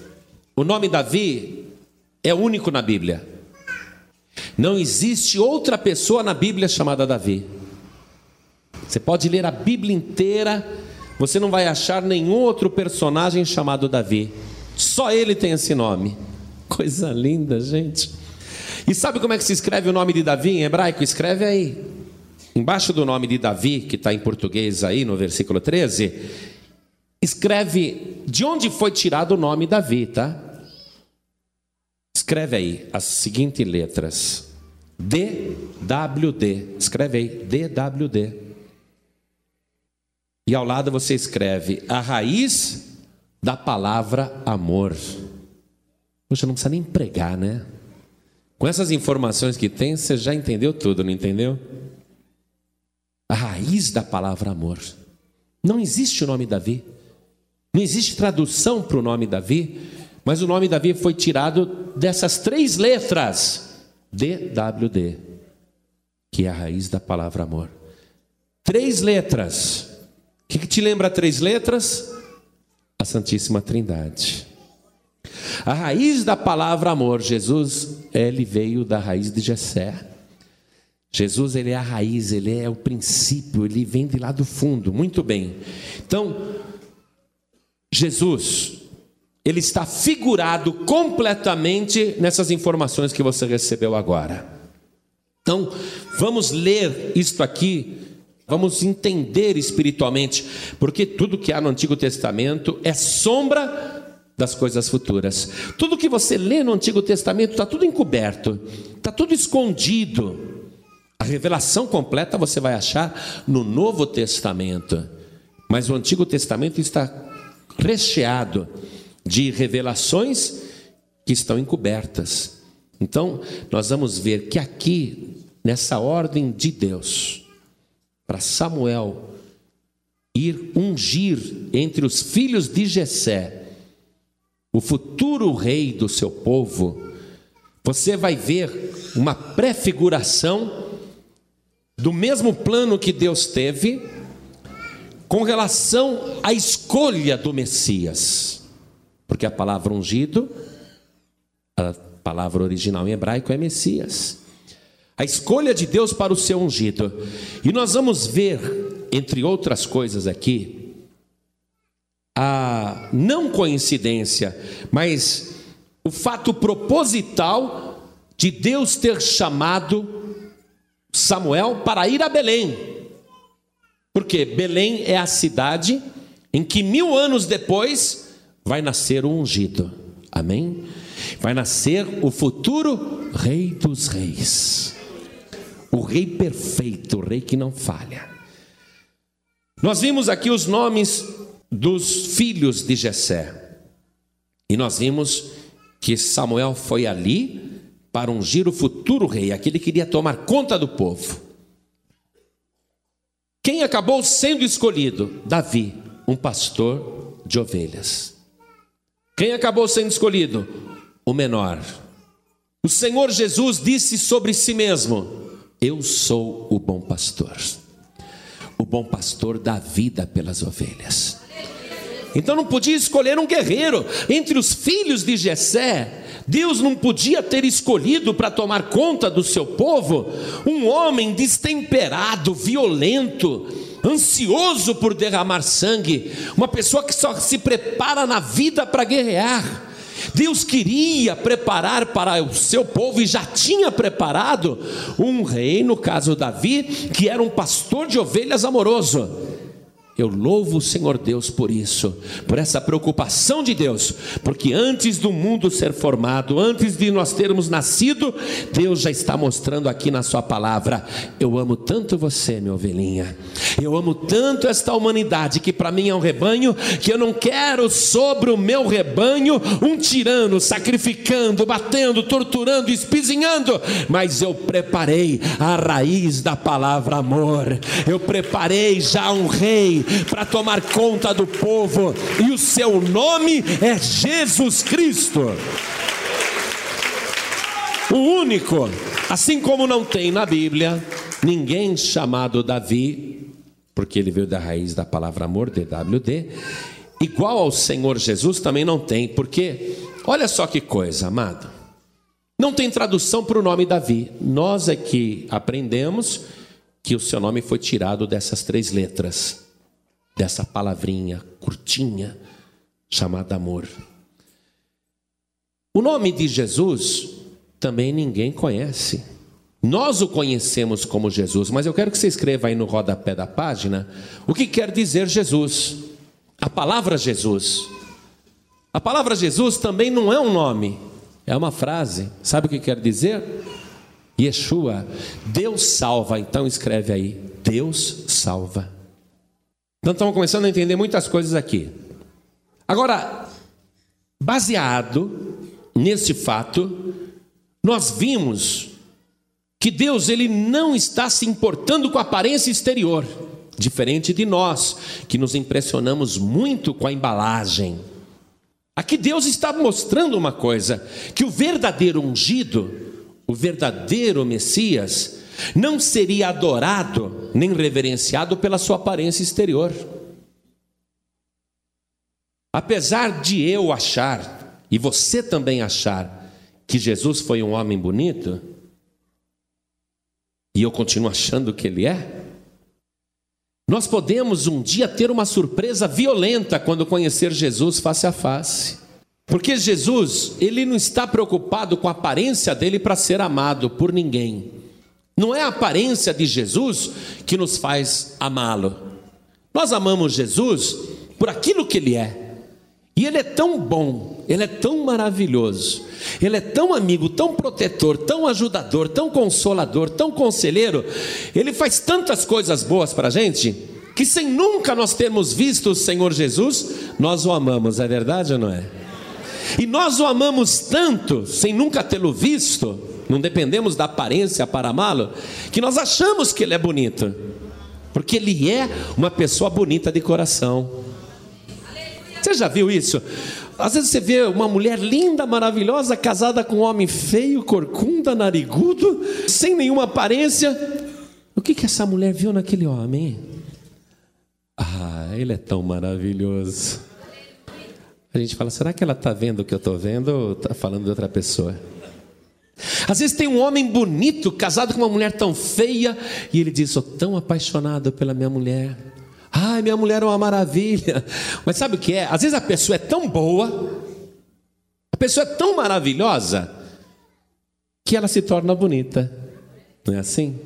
[SPEAKER 1] o nome Davi é único na Bíblia. Não existe outra pessoa na Bíblia chamada Davi. Você pode ler a Bíblia inteira, você não vai achar nenhum outro personagem chamado Davi. Só ele tem esse nome. Coisa linda, gente. E sabe como é que se escreve o nome de Davi em hebraico? Escreve aí. Embaixo do nome de Davi, que está em português aí no versículo 13, escreve de onde foi tirado o nome Davi, tá? Escreve aí as seguintes letras: DWD. Escreve aí, DWD. E ao lado você escreve a raiz da palavra amor. Poxa, não precisa nem pregar, né? Com essas informações que tem, você já entendeu tudo, não entendeu? A raiz da palavra amor. Não existe o nome Davi. Não existe tradução para o nome Davi, mas o nome Davi foi tirado dessas três letras: DWD, que é a raiz da palavra amor. Três letras. O que, que te lembra três letras? A Santíssima Trindade. A raiz da palavra amor, Jesus, ele veio da raiz de Jessé. Jesus, ele é a raiz, ele é o princípio, ele vem de lá do fundo. Muito bem. Então, Jesus, ele está figurado completamente nessas informações que você recebeu agora. Então, vamos ler isto aqui, vamos entender espiritualmente, porque tudo que há no Antigo Testamento é sombra das coisas futuras. Tudo que você lê no Antigo Testamento está tudo encoberto, está tudo escondido. A revelação completa você vai achar no Novo Testamento. Mas o Antigo Testamento está recheado de revelações que estão encobertas. Então, nós vamos ver que aqui, nessa ordem de Deus, para Samuel ir ungir entre os filhos de Jessé o futuro rei do seu povo, você vai ver uma prefiguração do mesmo plano que Deus teve com relação à escolha do Messias. Porque a palavra ungido, a palavra original em hebraico é Messias. A escolha de Deus para o seu ungido. E nós vamos ver, entre outras coisas aqui, a não coincidência, mas o fato proposital de Deus ter chamado Samuel para ir a Belém. Porque Belém é a cidade em que mil anos depois vai nascer o ungido. Amém? Vai nascer o futuro Rei dos Reis. O Rei perfeito, o Rei que não falha. Nós vimos aqui os nomes dos filhos de Jessé. E nós vimos que Samuel foi ali para ungir o futuro rei, aquele que iria tomar conta do povo. Quem acabou sendo escolhido? Davi, um pastor de ovelhas. Quem acabou sendo escolhido? O menor. O Senhor Jesus disse sobre si mesmo: Eu sou o bom pastor. O bom pastor dá vida pelas ovelhas. Então não podia escolher um guerreiro entre os filhos de Jessé. Deus não podia ter escolhido para tomar conta do seu povo um homem destemperado, violento, ansioso por derramar sangue, uma pessoa que só se prepara na vida para guerrear. Deus queria preparar para o seu povo e já tinha preparado um rei, no caso Davi, que era um pastor de ovelhas amoroso. Eu louvo o Senhor Deus por isso, por essa preocupação de Deus, porque antes do mundo ser formado, antes de nós termos nascido, Deus já está mostrando aqui na Sua palavra: eu amo tanto você, minha ovelhinha, eu amo tanto esta humanidade que para mim é um rebanho, que eu não quero sobre o meu rebanho um tirano sacrificando, batendo, torturando, espizinhando, mas eu preparei a raiz da palavra amor, eu preparei já um rei para tomar conta do povo, e o seu nome é Jesus Cristo. O único, assim como não tem na Bíblia ninguém chamado Davi, porque ele veio da raiz da palavra amor, DWD, igual ao Senhor Jesus também não tem, porque olha só que coisa, amado. Não tem tradução para o nome Davi. Nós é que aprendemos que o seu nome foi tirado dessas três letras dessa palavrinha curtinha chamada amor. O nome de Jesus também ninguém conhece. Nós o conhecemos como Jesus, mas eu quero que você escreva aí no rodapé da página o que quer dizer Jesus. A palavra Jesus. A palavra Jesus também não é um nome, é uma frase. Sabe o que quer dizer? Yeshua, Deus salva. Então escreve aí: Deus salva. Então estamos começando a entender muitas coisas aqui. Agora, baseado nesse fato, nós vimos que Deus ele não está se importando com a aparência exterior, diferente de nós, que nos impressionamos muito com a embalagem. Aqui Deus está mostrando uma coisa, que o verdadeiro ungido, o verdadeiro Messias, não seria adorado nem reverenciado pela sua aparência exterior. Apesar de eu achar, e você também achar, que Jesus foi um homem bonito, e eu continuo achando que ele é, nós podemos um dia ter uma surpresa violenta quando conhecer Jesus face a face. Porque Jesus, ele não está preocupado com a aparência dele para ser amado por ninguém. Não é a aparência de Jesus que nos faz amá-lo. Nós amamos Jesus por aquilo que ele é. E ele é tão bom, ele é tão maravilhoso, ele é tão amigo, tão protetor, tão ajudador, tão consolador, tão conselheiro. Ele faz tantas coisas boas para a gente que sem nunca nós termos visto o Senhor Jesus, nós o amamos, é verdade ou não é? E nós o amamos tanto, sem nunca tê-lo visto, não dependemos da aparência para amá-lo, que nós achamos que ele é bonito, porque ele é uma pessoa bonita de coração. Você já viu isso? Às vezes você vê uma mulher linda, maravilhosa, casada com um homem feio, corcunda, narigudo, sem nenhuma aparência. O que, que essa mulher viu naquele homem? Ah, ele é tão maravilhoso. A gente fala, será que ela está vendo o que eu estou vendo ou está falando de outra pessoa? Às vezes tem um homem bonito casado com uma mulher tão feia e ele diz: Sou tão apaixonado pela minha mulher. Ai, minha mulher é uma maravilha. Mas sabe o que é? Às vezes a pessoa é tão boa, a pessoa é tão maravilhosa, que ela se torna bonita. Não é assim?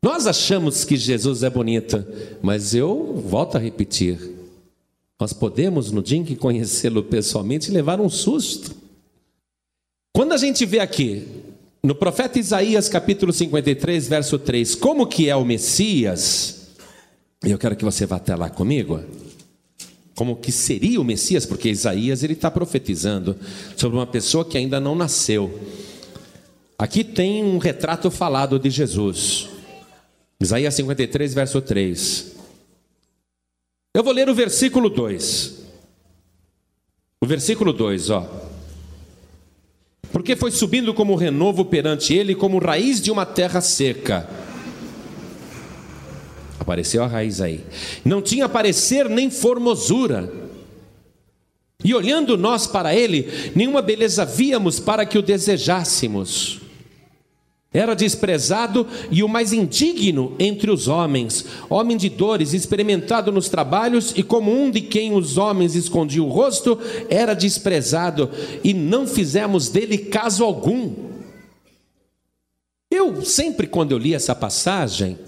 [SPEAKER 1] Nós achamos que Jesus é bonito, mas eu volto a repetir: nós podemos, no dia em que conhecê-lo pessoalmente, levar um susto. Quando a gente vê aqui, no profeta Isaías, capítulo 53, verso 3, como que é o Messias, eu quero que você vá até lá comigo. Como que seria o Messias, porque Isaías ele está profetizando sobre uma pessoa que ainda não nasceu. Aqui tem um retrato falado de Jesus. Isaías 53, verso 3. Eu vou ler o versículo 2. O versículo 2, ó porque foi subindo como renovo perante ele, como raiz de uma terra seca. Apareceu a raiz aí. Não tinha parecer nem formosura. E olhando nós para ele, nenhuma beleza víamos para que o desejássemos. Era desprezado e o mais indigno entre os homens, homem de dores, experimentado nos trabalhos, e como um de quem os homens escondiam o rosto, era desprezado, e não fizemos dele caso algum. Eu sempre, quando eu li essa passagem,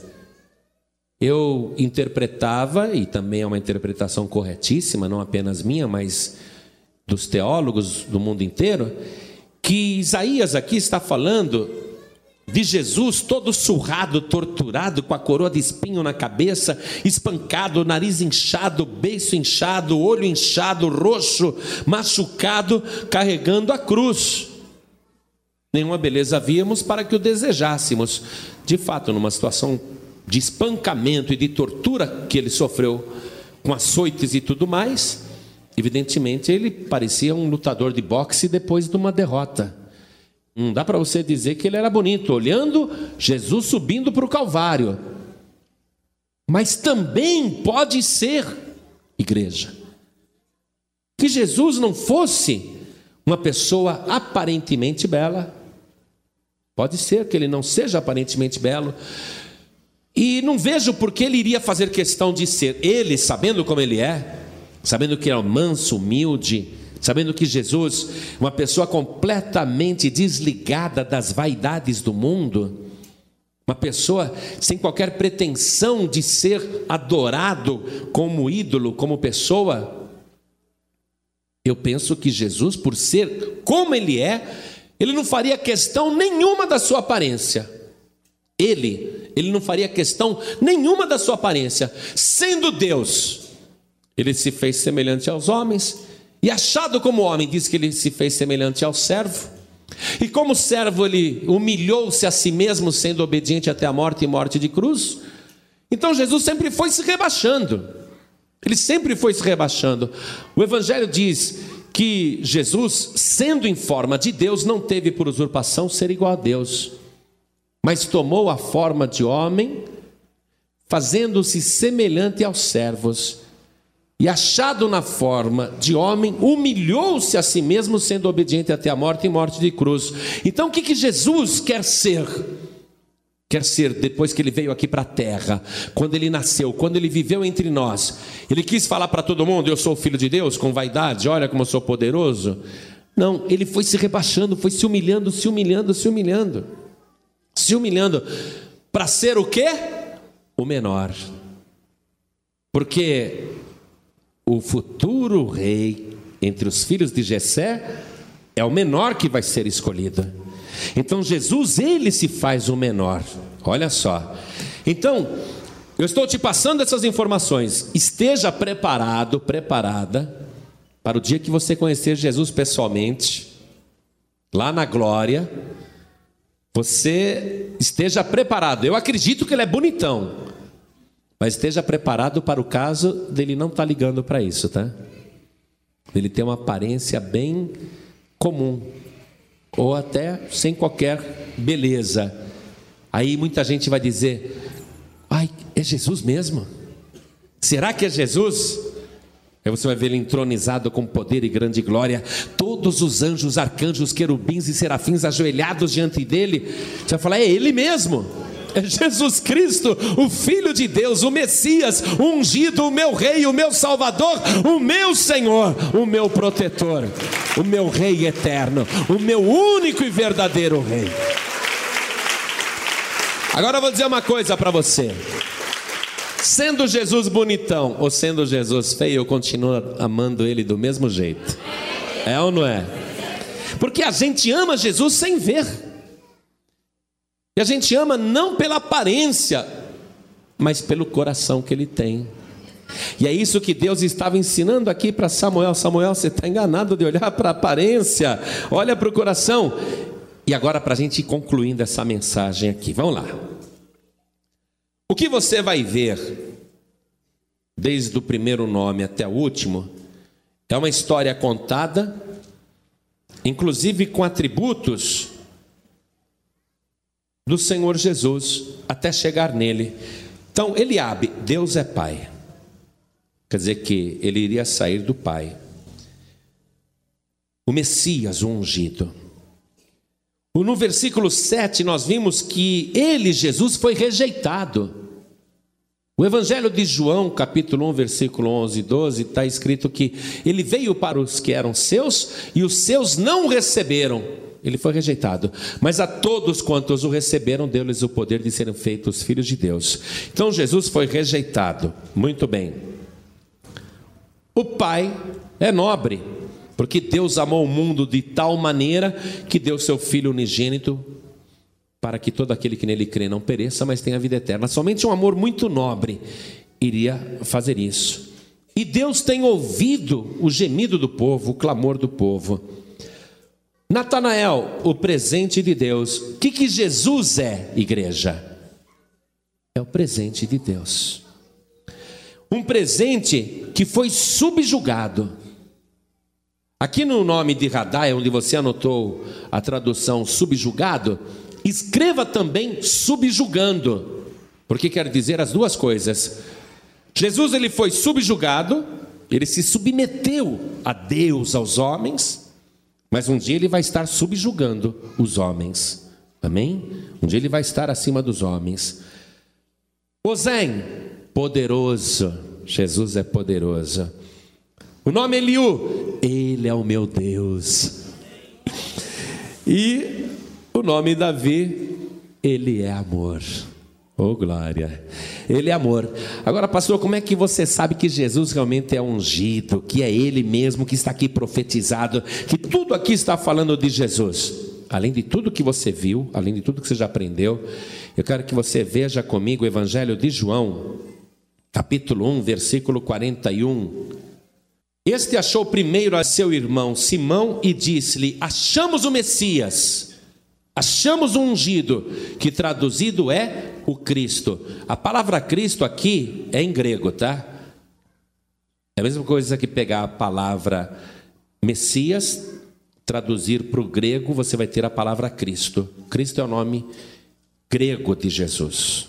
[SPEAKER 1] eu interpretava, e também é uma interpretação corretíssima, não apenas minha, mas dos teólogos do mundo inteiro, que Isaías aqui está falando de Jesus todo surrado, torturado, com a coroa de espinho na cabeça, espancado, nariz inchado, beiço inchado, olho inchado, roxo, machucado, carregando a cruz. Nenhuma beleza víamos para que o desejássemos. De fato, numa situação de espancamento e de tortura que ele sofreu, com açoites e tudo mais, evidentemente ele parecia um lutador de boxe depois de uma derrota. Não dá para você dizer que ele era bonito, olhando Jesus subindo para o Calvário. Mas também pode ser, igreja, que Jesus não fosse uma pessoa aparentemente bela. Pode ser que ele não seja aparentemente belo. E não vejo por que ele iria fazer questão de ser ele, sabendo como ele é, sabendo que era manso, humilde, Sabendo que Jesus, uma pessoa completamente desligada das vaidades do mundo, uma pessoa sem qualquer pretensão de ser adorado como ídolo, como pessoa, eu penso que Jesus, por ser como ele é, ele não faria questão nenhuma da sua aparência. Ele, ele não faria questão nenhuma da sua aparência. Sendo Deus, ele se fez semelhante aos homens, e achado como homem, diz que ele se fez semelhante ao servo. E como servo, ele humilhou-se a si mesmo, sendo obediente até a morte e morte de cruz. Então Jesus sempre foi se rebaixando. Ele sempre foi se rebaixando. O Evangelho diz que Jesus, sendo em forma de Deus, não teve por usurpação ser igual a Deus, mas tomou a forma de homem, fazendo-se semelhante aos servos e achado na forma de homem, humilhou-se a si mesmo, sendo obediente até a morte e morte de cruz. Então, o que, que Jesus quer ser? Quer ser depois que ele veio aqui para a terra, quando ele nasceu, quando ele viveu entre nós. Ele quis falar para todo mundo: Eu sou filho de Deus, com vaidade, olha como eu sou poderoso. Não, ele foi se rebaixando, foi se humilhando, se humilhando, se humilhando. Se humilhando para ser o quê? O menor. Porque o futuro rei entre os filhos de Jessé é o menor que vai ser escolhido. Então Jesus ele se faz o menor. Olha só. Então, Eu estou te passando essas informações. Esteja preparado, preparada para o dia que você conhecer Jesus pessoalmente, lá na glória. Você esteja preparado. Eu acredito que ele é bonitão, mas esteja preparado para o caso dele não estar tá ligando para isso, tá? Ele tem uma aparência bem comum, ou até sem qualquer beleza. Aí muita gente vai dizer: ai, é Jesus mesmo? Será que é Jesus? Aí você vai ver ele entronizado com poder e grande glória, todos os anjos, arcanjos, querubins e serafins ajoelhados diante dele. Você vai falar: é ele mesmo. É Jesus Cristo, o Filho de Deus, o Messias, o ungido, o meu Rei, o meu Salvador, o meu Senhor, o meu protetor, o meu Rei eterno, o meu único e verdadeiro Rei. Agora eu vou dizer uma coisa para você. Sendo Jesus bonitão ou sendo Jesus feio, eu continuo amando ele do mesmo jeito. É ou não é? Porque a gente ama Jesus sem ver. E a gente ama não pela aparência, mas pelo coração que ele tem. E é isso que Deus estava ensinando aqui para Samuel. Samuel, você está enganado de olhar para a aparência, olha para o coração. E agora, para a gente ir concluindo essa mensagem aqui, vamos lá. O que você vai ver, desde o primeiro nome até o último, é uma história contada, inclusive com atributos do Senhor Jesus até chegar nele. Então, Eliabe, Deus é Pai. Quer dizer que ele iria sair do Pai. O Messias, o ungido. No versículo 7, nós vimos que ele, Jesus, foi rejeitado. O Evangelho de João, capítulo 1, versículo 11 e 12, está escrito que ele veio para os que eram seus e os seus não receberam ele foi rejeitado. Mas a todos quantos o receberam, deu-lhes o poder de serem feitos filhos de Deus. Então Jesus foi rejeitado. Muito bem. O Pai é nobre, porque Deus amou o mundo de tal maneira que deu seu Filho unigênito para que todo aquele que nele crê não pereça, mas tenha vida eterna. Somente um amor muito nobre iria fazer isso. E Deus tem ouvido o gemido do povo, o clamor do povo. Natanael, o presente de Deus. O que, que Jesus é, igreja? É o presente de Deus. Um presente que foi subjugado. Aqui no nome de Radai, onde você anotou a tradução subjugado, escreva também subjugando, porque quer dizer as duas coisas. Jesus ele foi subjugado, ele se submeteu a Deus, aos homens, mas um dia ele vai estar subjugando os homens. Amém? Um dia ele vai estar acima dos homens. Osém, poderoso. Jesus é poderoso. O nome Eliú, ele é o meu Deus. E o nome Davi, ele é amor. Oh, glória. Ele é amor. Agora, pastor, como é que você sabe que Jesus realmente é ungido, que é Ele mesmo que está aqui profetizado, que tudo aqui está falando de Jesus? Além de tudo que você viu, além de tudo que você já aprendeu, eu quero que você veja comigo o Evangelho de João, capítulo 1, versículo 41. Este achou primeiro a seu irmão Simão e disse-lhe: Achamos o Messias Achamos um ungido, que traduzido é o Cristo. A palavra Cristo aqui é em grego, tá? É a mesma coisa que pegar a palavra Messias, traduzir para o grego, você vai ter a palavra Cristo. Cristo é o nome grego de Jesus.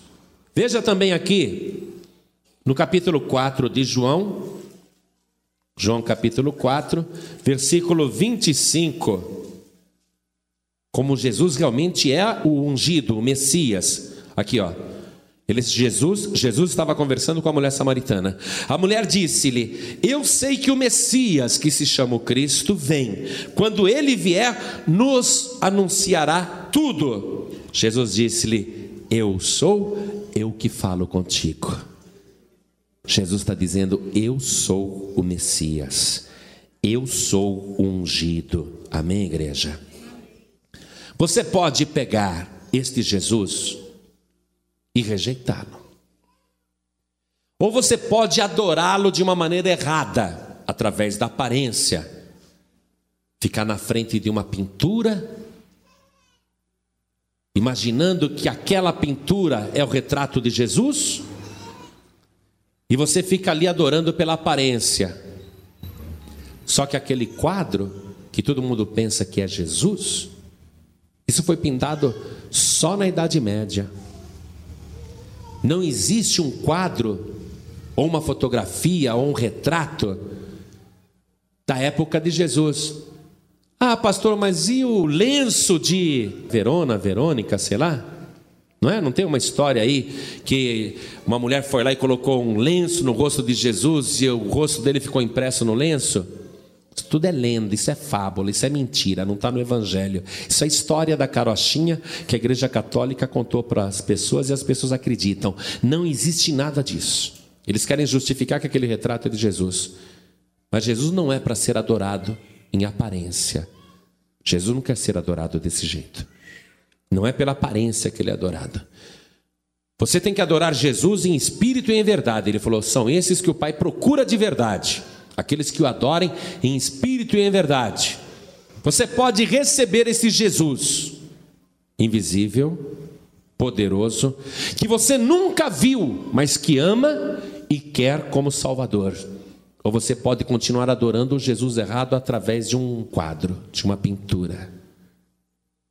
[SPEAKER 1] Veja também aqui, no capítulo 4 de João, João capítulo 4, versículo 25 como Jesus realmente é o ungido, o Messias. Aqui, ó. Ele, Jesus, Jesus estava conversando com a mulher samaritana. A mulher disse-lhe: Eu sei que o Messias, que se chama o Cristo, vem. Quando ele vier, nos anunciará tudo. Jesus disse-lhe: Eu sou eu que falo contigo. Jesus está dizendo: Eu sou o Messias. Eu sou o ungido. Amém, igreja? Você pode pegar este Jesus e rejeitá-lo. Ou você pode adorá-lo de uma maneira errada, através da aparência. Ficar na frente de uma pintura, imaginando que aquela pintura é o retrato de Jesus, e você fica ali adorando pela aparência. Só que aquele quadro, que todo mundo pensa que é Jesus, isso foi pintado só na Idade Média. Não existe um quadro, ou uma fotografia, ou um retrato da época de Jesus. Ah, pastor, mas e o lenço de Verona, Verônica, sei lá? Não é? Não tem uma história aí que uma mulher foi lá e colocou um lenço no rosto de Jesus e o rosto dele ficou impresso no lenço? Isso tudo é lenda, isso é fábula, isso é mentira, não está no Evangelho. Isso é história da carochinha que a Igreja Católica contou para as pessoas e as pessoas acreditam. Não existe nada disso. Eles querem justificar que aquele retrato é de Jesus. Mas Jesus não é para ser adorado em aparência. Jesus não quer ser adorado desse jeito. Não é pela aparência que ele é adorado. Você tem que adorar Jesus em espírito e em verdade. Ele falou: são esses que o Pai procura de verdade aqueles que o adorem em espírito e em verdade. Você pode receber esse Jesus invisível, poderoso, que você nunca viu, mas que ama e quer como Salvador. Ou você pode continuar adorando o Jesus errado através de um quadro, de uma pintura.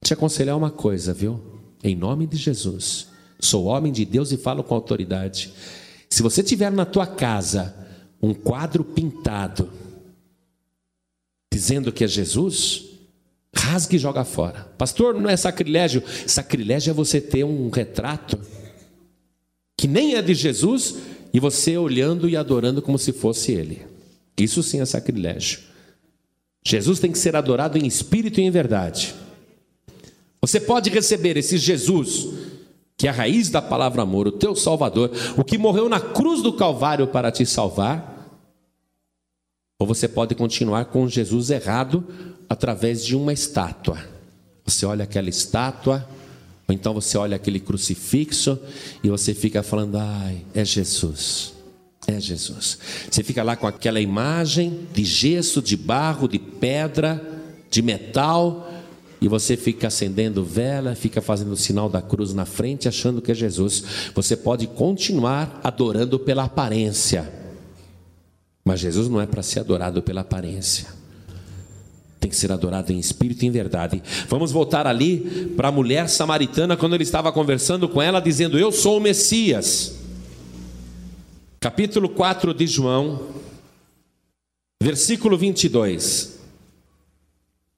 [SPEAKER 1] Te aconselhar uma coisa, viu? Em nome de Jesus. Sou homem de Deus e falo com autoridade. Se você tiver na tua casa um quadro pintado dizendo que é Jesus, rasgue e joga fora. Pastor, não é sacrilégio. Sacrilégio é você ter um retrato que nem é de Jesus e você olhando e adorando como se fosse ele. Isso sim é sacrilégio. Jesus tem que ser adorado em espírito e em verdade. Você pode receber esse Jesus, que é a raiz da palavra amor, o teu Salvador, o que morreu na cruz do Calvário para te salvar, ou você pode continuar com Jesus errado através de uma estátua. Você olha aquela estátua, ou então você olha aquele crucifixo e você fica falando: ai, é Jesus. É Jesus. Você fica lá com aquela imagem de gesso, de barro, de pedra, de metal, e você fica acendendo vela, fica fazendo o sinal da cruz na frente, achando que é Jesus. Você pode continuar adorando pela aparência mas Jesus não é para ser adorado pela aparência. Tem que ser adorado em espírito e em verdade. Vamos voltar ali para a mulher samaritana, quando ele estava conversando com ela, dizendo: Eu sou o Messias. Capítulo 4 de João, versículo 22.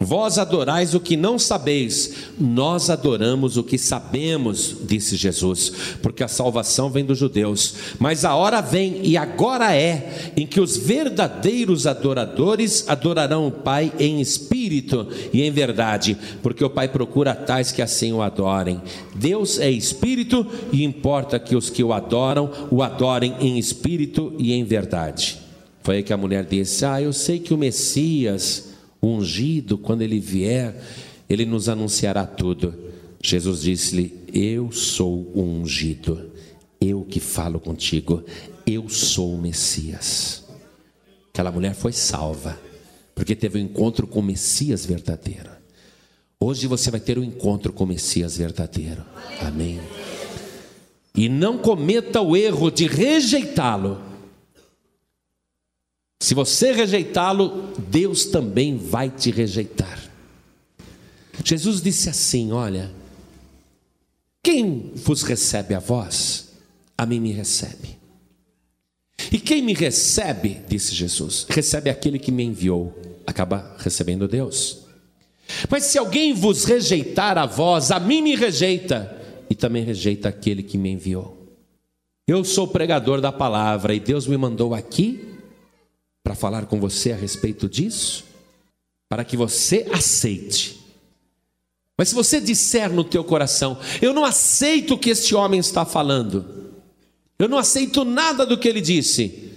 [SPEAKER 1] Vós adorais o que não sabeis, nós adoramos o que sabemos, disse Jesus, porque a salvação vem dos judeus. Mas a hora vem, e agora é, em que os verdadeiros adoradores adorarão o Pai em espírito e em verdade, porque o Pai procura tais que assim o adorem. Deus é espírito e importa que os que o adoram o adorem em espírito e em verdade. Foi aí que a mulher disse: Ah, eu sei que o Messias o ungido, quando ele vier, ele nos anunciará tudo. Jesus disse-lhe: Eu sou o ungido, eu que falo contigo, eu sou o Messias. Aquela mulher foi salva, porque teve um encontro com o Messias verdadeiro. Hoje você vai ter um encontro com o Messias verdadeiro. Amém. E não cometa o erro de rejeitá-lo se você rejeitá-lo, Deus também vai te rejeitar. Jesus disse assim: Olha, quem vos recebe a vós, a mim me recebe. E quem me recebe, disse Jesus, recebe aquele que me enviou, acaba recebendo Deus. Mas se alguém vos rejeitar a vós, a mim me rejeita, e também rejeita aquele que me enviou. Eu sou pregador da palavra e Deus me mandou aqui para falar com você a respeito disso, para que você aceite. Mas se você disser no teu coração, eu não aceito o que este homem está falando, eu não aceito nada do que ele disse,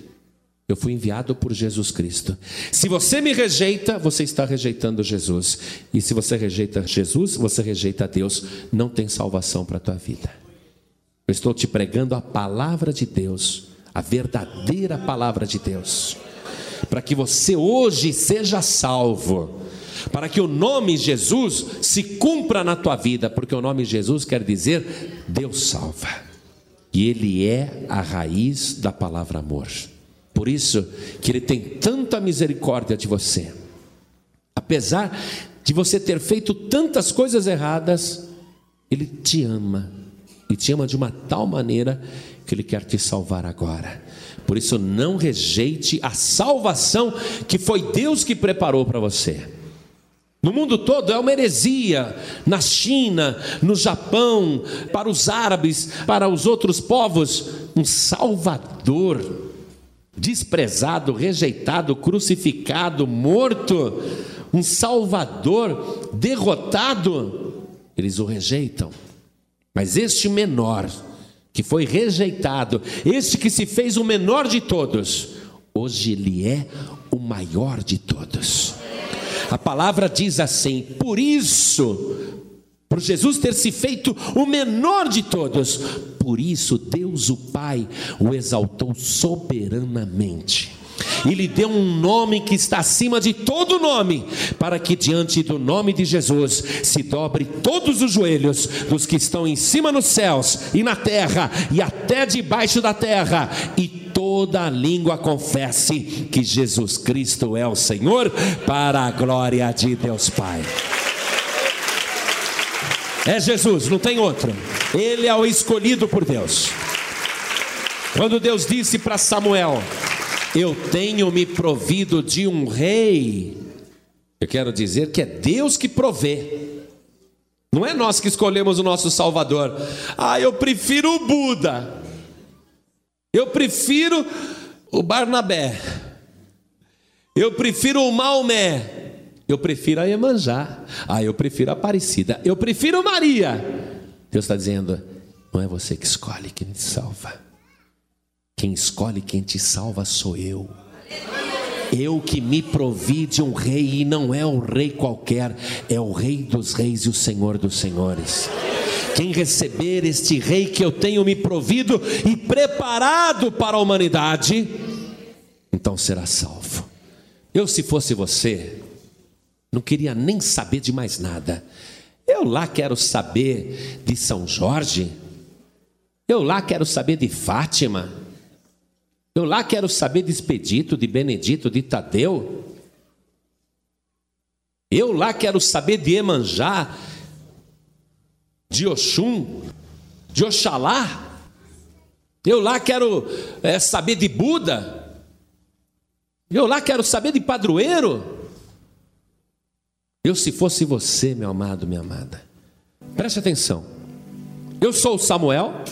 [SPEAKER 1] eu fui enviado por Jesus Cristo. Se você me rejeita, você está rejeitando Jesus. E se você rejeita Jesus, você rejeita Deus. Não tem salvação para a tua vida. Eu estou te pregando a palavra de Deus a verdadeira palavra de Deus, para que você hoje seja salvo, para que o nome Jesus se cumpra na tua vida, porque o nome Jesus quer dizer Deus salva, e Ele é a raiz da palavra amor. Por isso que Ele tem tanta misericórdia de você, apesar de você ter feito tantas coisas erradas, Ele te ama, e te ama de uma tal maneira que Ele quer te salvar agora. Por isso, não rejeite a salvação que foi Deus que preparou para você. No mundo todo é uma heresia, na China, no Japão, para os árabes, para os outros povos, um Salvador desprezado, rejeitado, crucificado, morto, um Salvador derrotado, eles o rejeitam. Mas este menor, que foi rejeitado, este que se fez o menor de todos, hoje ele é o maior de todos. A palavra diz assim: por isso, por Jesus ter se feito o menor de todos, por isso Deus o Pai o exaltou soberanamente e lhe deu um nome que está acima de todo nome, para que diante do nome de Jesus se dobre todos os joelhos dos que estão em cima nos céus e na terra e até debaixo da terra, e toda língua confesse que Jesus Cristo é o Senhor, para a glória de Deus Pai. É Jesus, não tem outro. Ele é o escolhido por Deus. Quando Deus disse para Samuel: eu tenho me provido de um rei. Eu quero dizer que é Deus que provê. Não é nós que escolhemos o nosso Salvador. Ah, eu prefiro o Buda. Eu prefiro o Barnabé. Eu prefiro o Maomé. Eu prefiro a Iemanjá. Ah, eu prefiro a Aparecida. Eu prefiro Maria. Deus está dizendo: não é você que escolhe quem te salva. Quem escolhe quem te salva sou eu. Eu que me provi de um rei, e não é um rei qualquer, é o Rei dos Reis e o Senhor dos Senhores. Quem receber este rei que eu tenho me provido e preparado para a humanidade, então será salvo. Eu, se fosse você, não queria nem saber de mais nada. Eu lá quero saber de São Jorge, eu lá quero saber de Fátima. Eu lá quero saber de Expedito, de Benedito, de Tadeu. Eu lá quero saber de Emanjá, de Oxum, de Oxalá. Eu lá quero é, saber de Buda. Eu lá quero saber de padroeiro. Eu, se fosse você, meu amado, minha amada, preste atenção. Eu sou Samuel.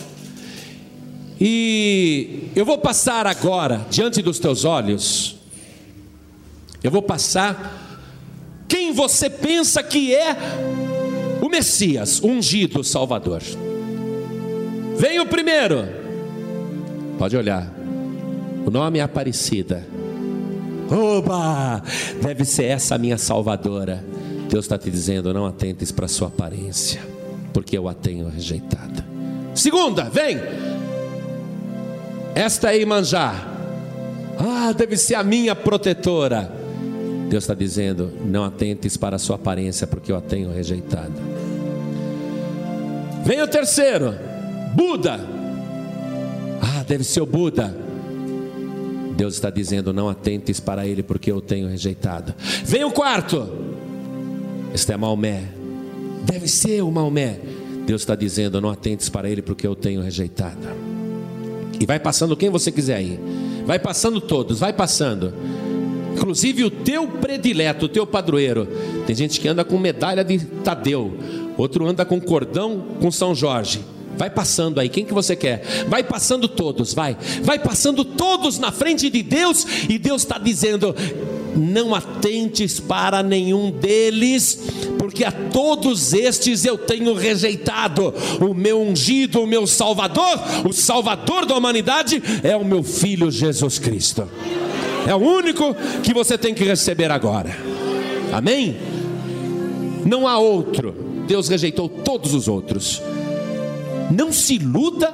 [SPEAKER 1] E eu vou passar agora, diante dos teus olhos, eu vou passar quem você pensa que é o Messias, o ungido Salvador. Vem o primeiro, pode olhar, o nome é Aparecida. Oba! Deve ser essa a minha salvadora. Deus está te dizendo: não atentes para sua aparência, porque eu a tenho rejeitada. Segunda, vem! Esta é Imanjá. Ah, deve ser a minha protetora. Deus está dizendo: não atentes para a sua aparência, porque eu a tenho rejeitado. Vem o terceiro, Buda. Ah, deve ser o Buda. Deus está dizendo: não atentes para ele, porque eu tenho rejeitado. Vem o quarto, este é Maomé. Deve ser o Maomé. Deus está dizendo: não atentes para ele, porque eu tenho rejeitado. E vai passando quem você quiser aí. Vai passando todos, vai passando. Inclusive o teu predileto, o teu padroeiro. Tem gente que anda com medalha de Tadeu, outro anda com cordão com São Jorge. Vai passando aí, quem que você quer? Vai passando todos, vai. Vai passando todos na frente de Deus e Deus está dizendo: não atentes para nenhum deles, porque a todos estes eu tenho rejeitado. O meu ungido, o meu Salvador, o Salvador da humanidade é o meu Filho Jesus Cristo. É o único que você tem que receber agora. Amém? Não há outro. Deus rejeitou todos os outros. Não se iluda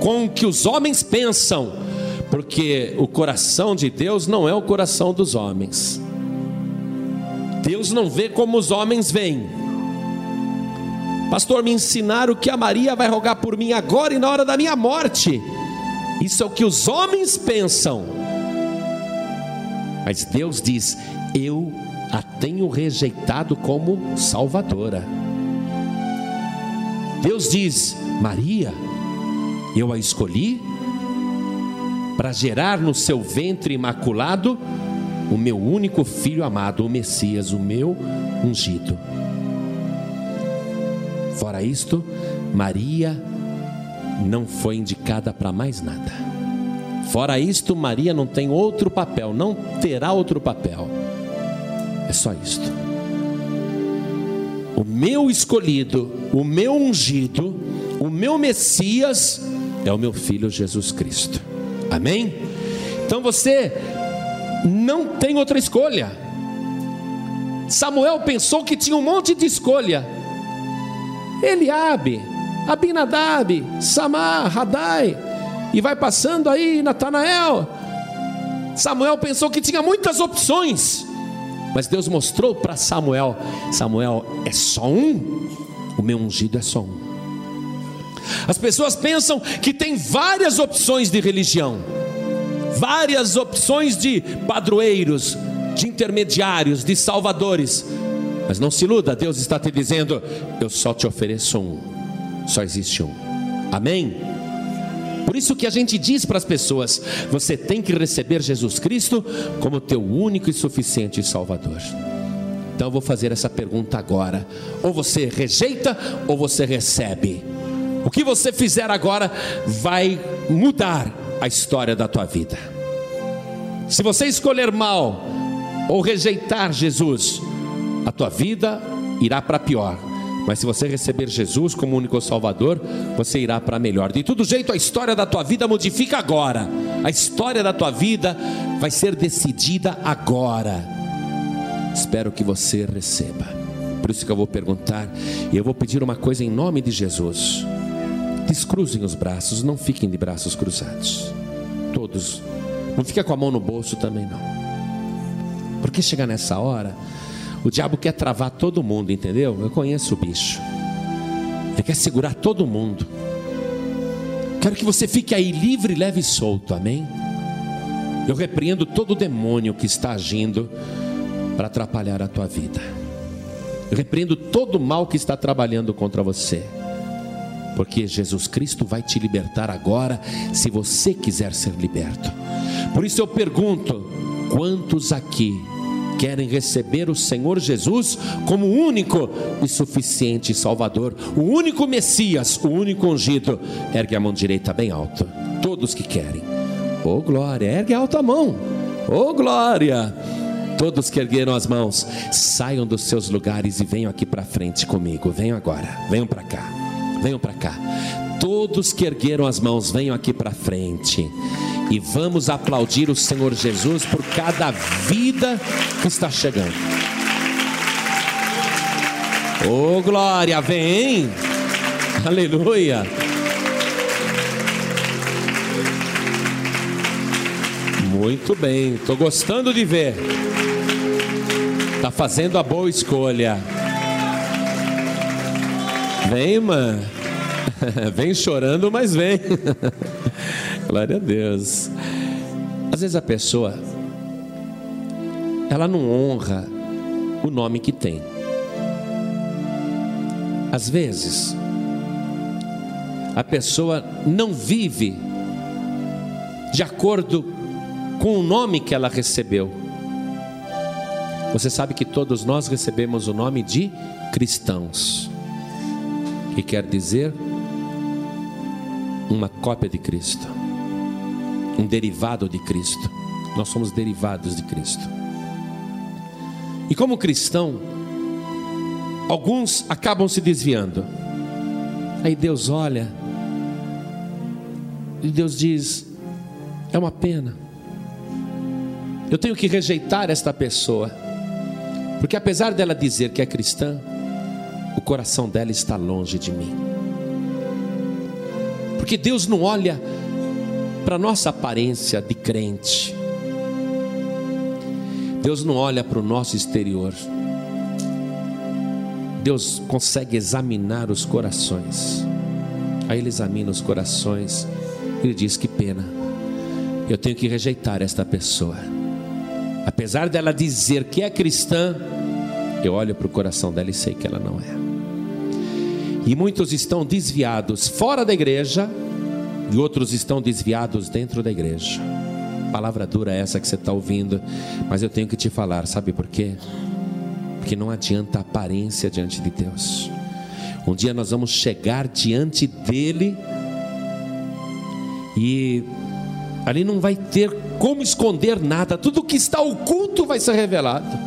[SPEAKER 1] com o que os homens pensam, porque o coração de Deus não é o coração dos homens. Deus não vê como os homens veem. Pastor, me ensinaram que a Maria vai rogar por mim agora e na hora da minha morte. Isso é o que os homens pensam. Mas Deus diz: Eu a tenho rejeitado como salvadora. Deus diz: Maria, eu a escolhi para gerar no seu ventre imaculado o meu único filho amado, o Messias, o meu ungido. Fora isto, Maria não foi indicada para mais nada. Fora isto, Maria não tem outro papel, não terá outro papel. É só isto. O meu escolhido, o meu ungido, o meu Messias é o meu filho Jesus Cristo. Amém? Então você não tem outra escolha. Samuel pensou que tinha um monte de escolha. Eliabe, Abinadab, Samar, Radai, e vai passando aí Natanael. Samuel pensou que tinha muitas opções, mas Deus mostrou para Samuel: Samuel é só um, o meu ungido é só um. As pessoas pensam que tem várias opções de religião, várias opções de padroeiros, de intermediários, de salvadores. Mas não se iluda, Deus está te dizendo: eu só te ofereço um, só existe um. Amém? Por isso que a gente diz para as pessoas: você tem que receber Jesus Cristo como teu único e suficiente Salvador. Então eu vou fazer essa pergunta agora: ou você rejeita ou você recebe. O que você fizer agora vai mudar a história da tua vida. Se você escolher mal ou rejeitar Jesus, a tua vida irá para pior. Mas se você receber Jesus como único Salvador, você irá para melhor. De todo jeito, a história da tua vida modifica agora. A história da tua vida vai ser decidida agora. Espero que você receba. Por isso que eu vou perguntar e eu vou pedir uma coisa em nome de Jesus. Descruzem os braços, não fiquem de braços cruzados. Todos. Não fica com a mão no bolso também não. Porque chegar nessa hora, o diabo quer travar todo mundo, entendeu? Eu conheço o bicho. Ele quer segurar todo mundo. Quero que você fique aí livre, leve e solto, amém? Eu repreendo todo demônio que está agindo para atrapalhar a tua vida. Eu repreendo todo mal que está trabalhando contra você. Porque Jesus Cristo vai te libertar agora, se você quiser ser liberto. Por isso eu pergunto: quantos aqui querem receber o Senhor Jesus como único e suficiente Salvador, o único Messias, o único ungido. Ergue a mão direita bem alto. Todos que querem. Oh glória, ergue alta a mão. Oh glória. Todos que ergueram as mãos, saiam dos seus lugares e venham aqui para frente comigo. Venham agora. Venham para cá. Venham para cá. Todos que ergueram as mãos, venham aqui para frente e vamos aplaudir o Senhor Jesus por cada vida que está chegando. Oh glória, vem! Aleluia! Muito bem, estou gostando de ver. Está fazendo a boa escolha. Vem, mano. [LAUGHS] Vem chorando, mas vem. [LAUGHS] Glória a Deus. Às vezes a pessoa ela não honra o nome que tem. Às vezes a pessoa não vive de acordo com o nome que ela recebeu. Você sabe que todos nós recebemos o nome de cristãos, que quer dizer uma cópia de Cristo um derivado de Cristo. Nós somos derivados de Cristo. E como cristão, alguns acabam se desviando. Aí Deus olha e Deus diz: é uma pena. Eu tenho que rejeitar esta pessoa, porque apesar dela dizer que é cristã, o coração dela está longe de mim. Porque Deus não olha para nossa aparência de crente. Deus não olha para o nosso exterior. Deus consegue examinar os corações. Aí ele examina os corações. Ele diz: Que pena, eu tenho que rejeitar esta pessoa. Apesar dela dizer que é cristã, eu olho para o coração dela e sei que ela não é. E muitos estão desviados fora da igreja, e outros estão desviados dentro da igreja. Palavra dura é essa que você está ouvindo, mas eu tenho que te falar, sabe por quê? porque não adianta aparência diante de Deus. Um dia nós vamos chegar diante dele e ali não vai ter como esconder nada, tudo que está oculto vai ser revelado.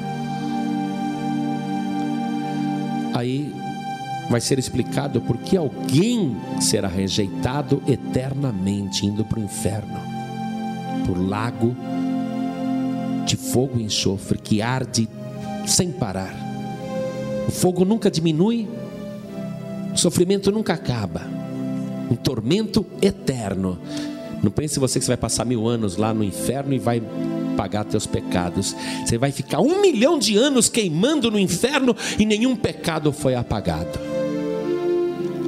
[SPEAKER 1] Vai ser explicado por que alguém será rejeitado eternamente, indo para o inferno, por lago de fogo e enxofre que arde sem parar. O fogo nunca diminui, o sofrimento nunca acaba. Um tormento eterno. Não pense você que você vai passar mil anos lá no inferno e vai pagar teus pecados. Você vai ficar um milhão de anos queimando no inferno e nenhum pecado foi apagado.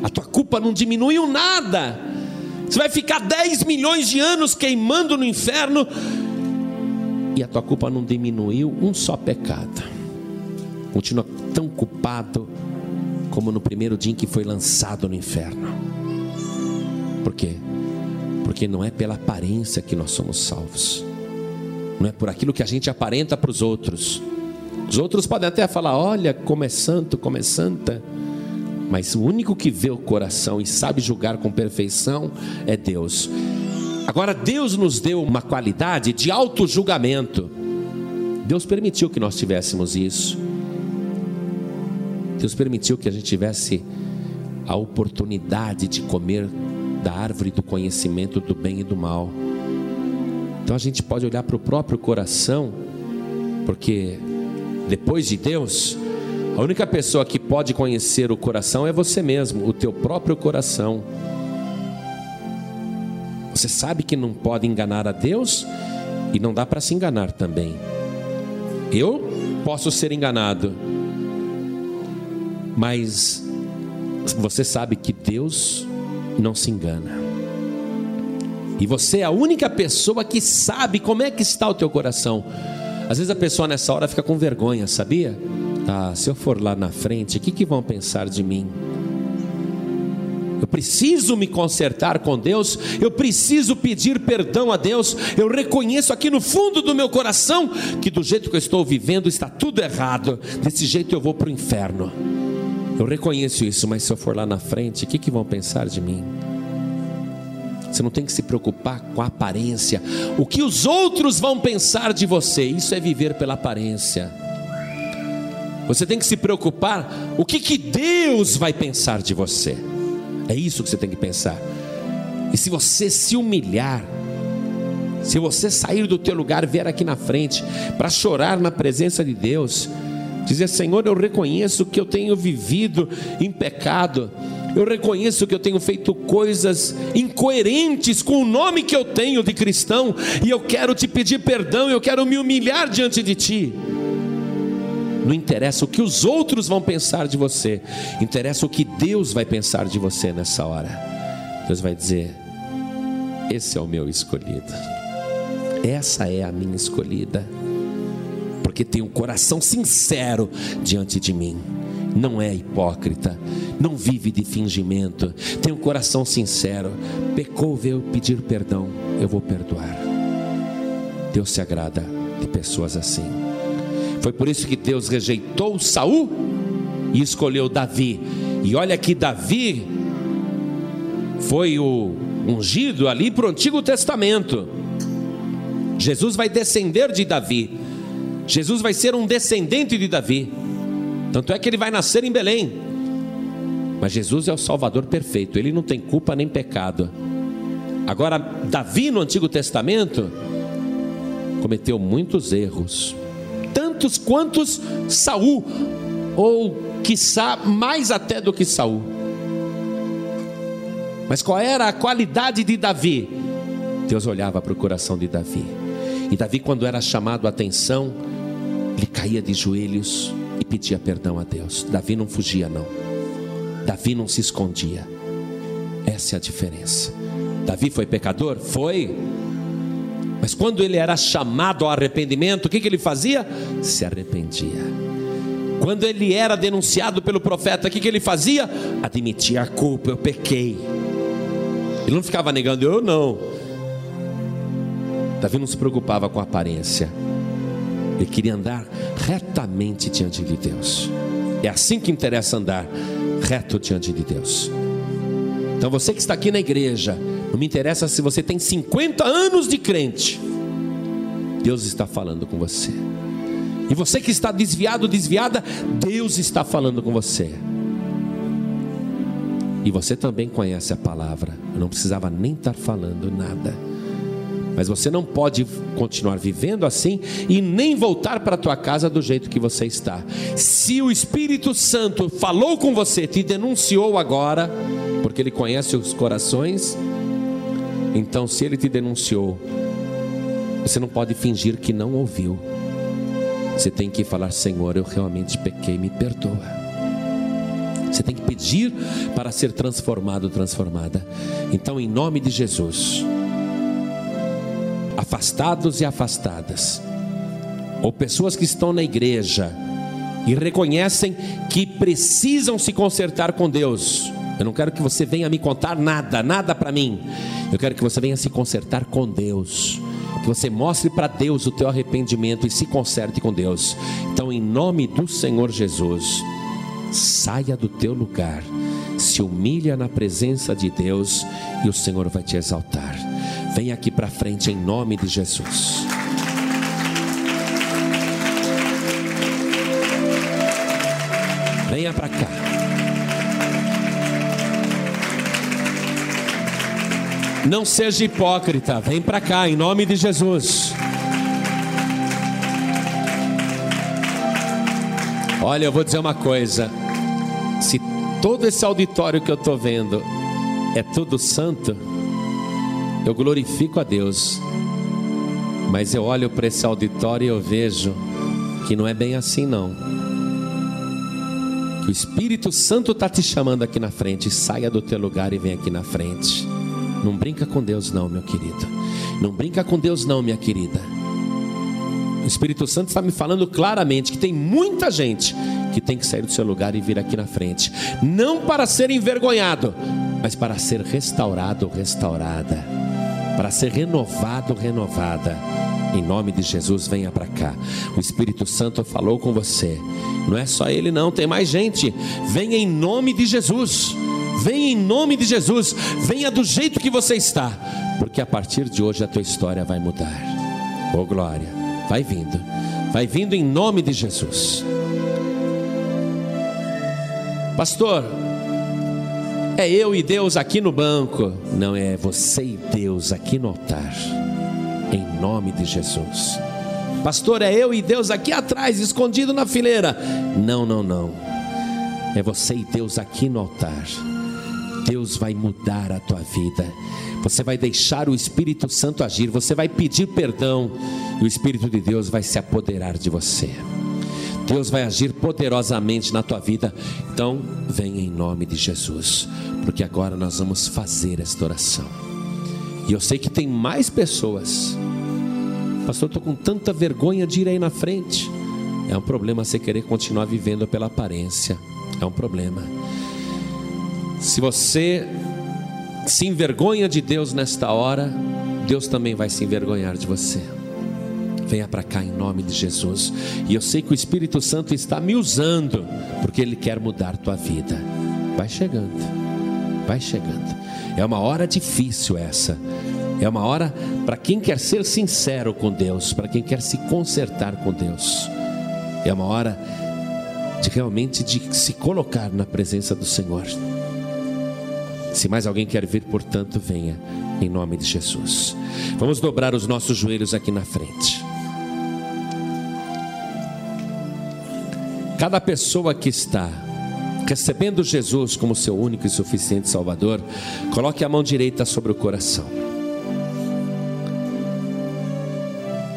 [SPEAKER 1] A tua culpa não diminuiu nada. Você vai ficar 10 milhões de anos queimando no inferno e a tua culpa não diminuiu um só pecado continua tão culpado como no primeiro dia em que foi lançado no inferno. Por quê? Porque não é pela aparência que nós somos salvos, não é por aquilo que a gente aparenta para os outros. Os outros podem até falar: olha, como é santo, como é santa. Mas o único que vê o coração e sabe julgar com perfeição é Deus. Agora, Deus nos deu uma qualidade de auto-julgamento. Deus permitiu que nós tivéssemos isso. Deus permitiu que a gente tivesse a oportunidade de comer da árvore do conhecimento do bem e do mal. Então a gente pode olhar para o próprio coração, porque depois de Deus, a única pessoa que pode conhecer o coração é você mesmo, o teu próprio coração. Você sabe que não pode enganar a Deus e não dá para se enganar também. Eu posso ser enganado, mas você sabe que Deus não se engana. E você é a única pessoa que sabe como é que está o teu coração. Às vezes a pessoa nessa hora fica com vergonha, sabia? Ah, se eu for lá na frente, o que, que vão pensar de mim? Eu preciso me consertar com Deus, eu preciso pedir perdão a Deus. Eu reconheço aqui no fundo do meu coração que do jeito que eu estou vivendo está tudo errado. Desse jeito eu vou para o inferno. Eu reconheço isso, mas se eu for lá na frente, o que, que vão pensar de mim? Você não tem que se preocupar com a aparência. O que os outros vão pensar de você, isso é viver pela aparência. Você tem que se preocupar o que, que Deus vai pensar de você. É isso que você tem que pensar. E se você se humilhar, se você sair do teu lugar vier aqui na frente para chorar na presença de Deus, Dizer, Senhor, eu reconheço que eu tenho vivido em pecado. Eu reconheço que eu tenho feito coisas incoerentes com o nome que eu tenho de cristão, e eu quero te pedir perdão, eu quero me humilhar diante de ti. Não interessa o que os outros vão pensar de você, interessa o que Deus vai pensar de você nessa hora. Deus vai dizer: Esse é o meu escolhido, essa é a minha escolhida porque tem um coração sincero diante de mim. Não é hipócrita, não vive de fingimento, tem um coração sincero. Pecou, veio pedir perdão, eu vou perdoar. Deus se agrada de pessoas assim. Foi por isso que Deus rejeitou Saul e escolheu Davi. E olha que Davi foi o ungido ali para o Antigo Testamento. Jesus vai descender de Davi. Jesus vai ser um descendente de Davi. Tanto é que ele vai nascer em Belém. Mas Jesus é o Salvador perfeito, ele não tem culpa nem pecado. Agora, Davi no Antigo Testamento cometeu muitos erros, tantos quantos Saul, ou quiçá mais até do que Saul. Mas qual era a qualidade de Davi? Deus olhava para o coração de Davi. E Davi, quando era chamado a atenção, ele caía de joelhos e pedia perdão a Deus. Davi não fugia, não. Davi não se escondia. Essa é a diferença. Davi foi pecador? Foi. Mas quando ele era chamado ao arrependimento, o que, que ele fazia? Se arrependia. Quando ele era denunciado pelo profeta, o que, que ele fazia? Admitia a culpa, eu pequei. Ele não ficava negando, eu não. Davi não se preocupava com a aparência. Ele queria andar retamente diante de Deus. É assim que interessa andar reto diante de Deus. Então você que está aqui na igreja, não me interessa se você tem 50 anos de crente. Deus está falando com você. E você que está desviado, desviada, Deus está falando com você. E você também conhece a palavra. Eu não precisava nem estar falando nada. Mas você não pode continuar vivendo assim e nem voltar para a tua casa do jeito que você está. Se o Espírito Santo falou com você, te denunciou agora, porque ele conhece os corações, então se ele te denunciou, você não pode fingir que não ouviu. Você tem que falar: Senhor, eu realmente pequei, me perdoa. Você tem que pedir para ser transformado, transformada. Então, em nome de Jesus, afastados e afastadas, ou pessoas que estão na igreja e reconhecem que precisam se consertar com Deus. Eu não quero que você venha me contar nada, nada para mim. Eu quero que você venha se consertar com Deus. Que você mostre para Deus o teu arrependimento e se conserte com Deus. Então, em nome do Senhor Jesus, saia do teu lugar, se humilha na presença de Deus e o Senhor vai te exaltar. Vem aqui para frente em nome de Jesus. Venha para cá. Não seja hipócrita, vem para cá em nome de Jesus. Olha, eu vou dizer uma coisa: se todo esse auditório que eu estou vendo é tudo santo, eu glorifico a Deus, mas eu olho para esse auditório e eu vejo que não é bem assim, não. Que o Espírito Santo está te chamando aqui na frente, saia do teu lugar e vem aqui na frente. Não brinca com Deus, não, meu querido. Não brinca com Deus, não, minha querida. O Espírito Santo está me falando claramente que tem muita gente que tem que sair do seu lugar e vir aqui na frente, não para ser envergonhado, mas para ser restaurado, restaurada, para ser renovado, renovada. Em nome de Jesus, venha para cá. O Espírito Santo falou com você. Não é só ele, não, tem mais gente. Venha em nome de Jesus. Venha em nome de Jesus. Venha do jeito que você está, porque a partir de hoje a tua história vai mudar. Oh glória. Vai vindo. Vai vindo em nome de Jesus. Pastor, é eu e Deus aqui no banco. Não é você e Deus aqui no altar. Em nome de Jesus. Pastor, é eu e Deus aqui atrás, escondido na fileira. Não, não, não. É você e Deus aqui no altar. Deus vai mudar a tua vida. Você vai deixar o Espírito Santo agir, você vai pedir perdão e o Espírito de Deus vai se apoderar de você. Deus vai agir poderosamente na tua vida. Então, venha em nome de Jesus, porque agora nós vamos fazer esta oração. E eu sei que tem mais pessoas. Pastor, estou com tanta vergonha de ir aí na frente. É um problema você querer continuar vivendo pela aparência. É um problema. Se você se envergonha de Deus nesta hora, Deus também vai se envergonhar de você. Venha para cá em nome de Jesus. E eu sei que o Espírito Santo está me usando, porque Ele quer mudar tua vida. Vai chegando, vai chegando. É uma hora difícil essa. É uma hora para quem quer ser sincero com Deus, para quem quer se consertar com Deus. É uma hora de realmente de se colocar na presença do Senhor. Se mais alguém quer vir, portanto, venha em nome de Jesus. Vamos dobrar os nossos joelhos aqui na frente. Cada pessoa que está, recebendo Jesus como seu único e suficiente Salvador, coloque a mão direita sobre o coração.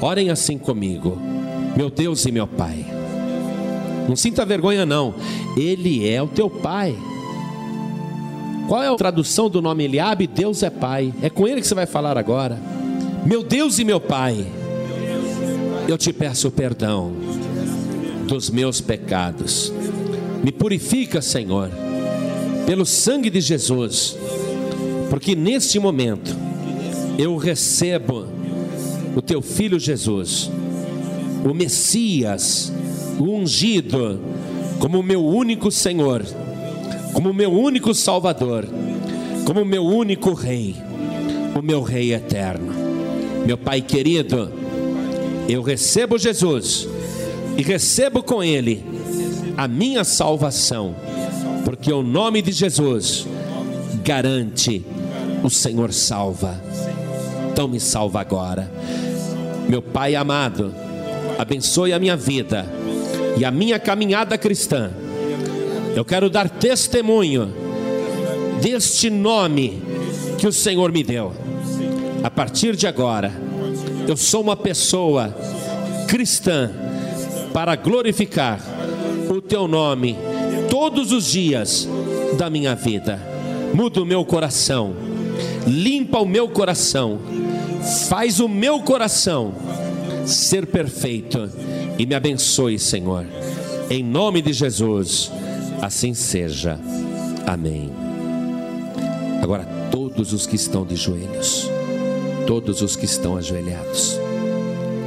[SPEAKER 1] Orem assim comigo, meu Deus e meu Pai. Não sinta vergonha, não, Ele é o teu Pai. Qual é a tradução do nome Eliabe? Deus é Pai. É com Ele que você vai falar agora. Meu Deus e meu Pai, eu te peço perdão dos meus pecados. Me purifica, Senhor, pelo sangue de Jesus, porque neste momento eu recebo o teu filho Jesus, o Messias, o ungido, como meu único Senhor, como meu único Salvador, como meu único Rei, o meu Rei eterno. Meu Pai querido, eu recebo Jesus e recebo com Ele a minha salvação, porque o nome de Jesus garante o Senhor salva. Então me salva agora. Meu Pai amado, abençoe a minha vida e a minha caminhada cristã. Eu quero dar testemunho deste nome que o Senhor me deu. A partir de agora, eu sou uma pessoa cristã para glorificar o teu nome todos os dias da minha vida. Muda o meu coração, limpa o meu coração, faz o meu coração ser perfeito e me abençoe, Senhor. Em nome de Jesus, assim seja. Amém. Agora, todos os que estão de joelhos, todos os que estão ajoelhados,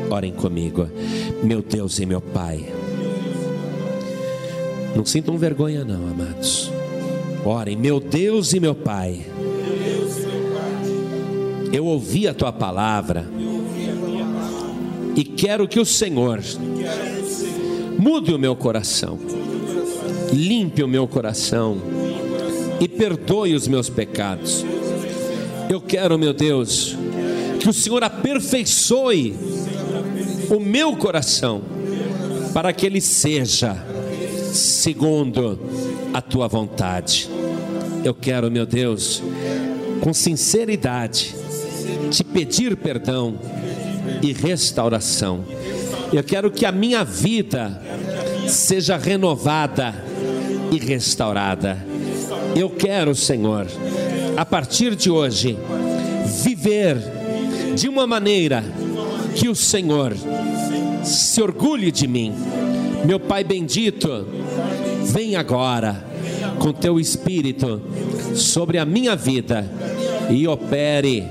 [SPEAKER 1] orem comigo, meu Deus e meu Pai. Não sintam vergonha, não, amados. Orem, meu Deus e meu Pai. Eu ouvi a tua palavra e quero que o Senhor mude o meu coração, limpe o meu coração e perdoe os meus pecados. Eu quero, meu Deus, que o Senhor aperfeiçoe o meu coração para que ele seja segundo a tua vontade. Eu quero, meu Deus, com sinceridade, te pedir perdão e restauração. Eu quero que a minha vida seja renovada e restaurada. Eu quero, Senhor, a partir de hoje, viver de uma maneira que o Senhor se orgulhe de mim. Meu Pai bendito, vem agora com teu espírito sobre a minha vida e opere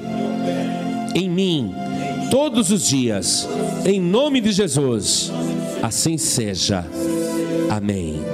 [SPEAKER 1] em mim todos os dias, em nome de Jesus. Assim seja. Amém.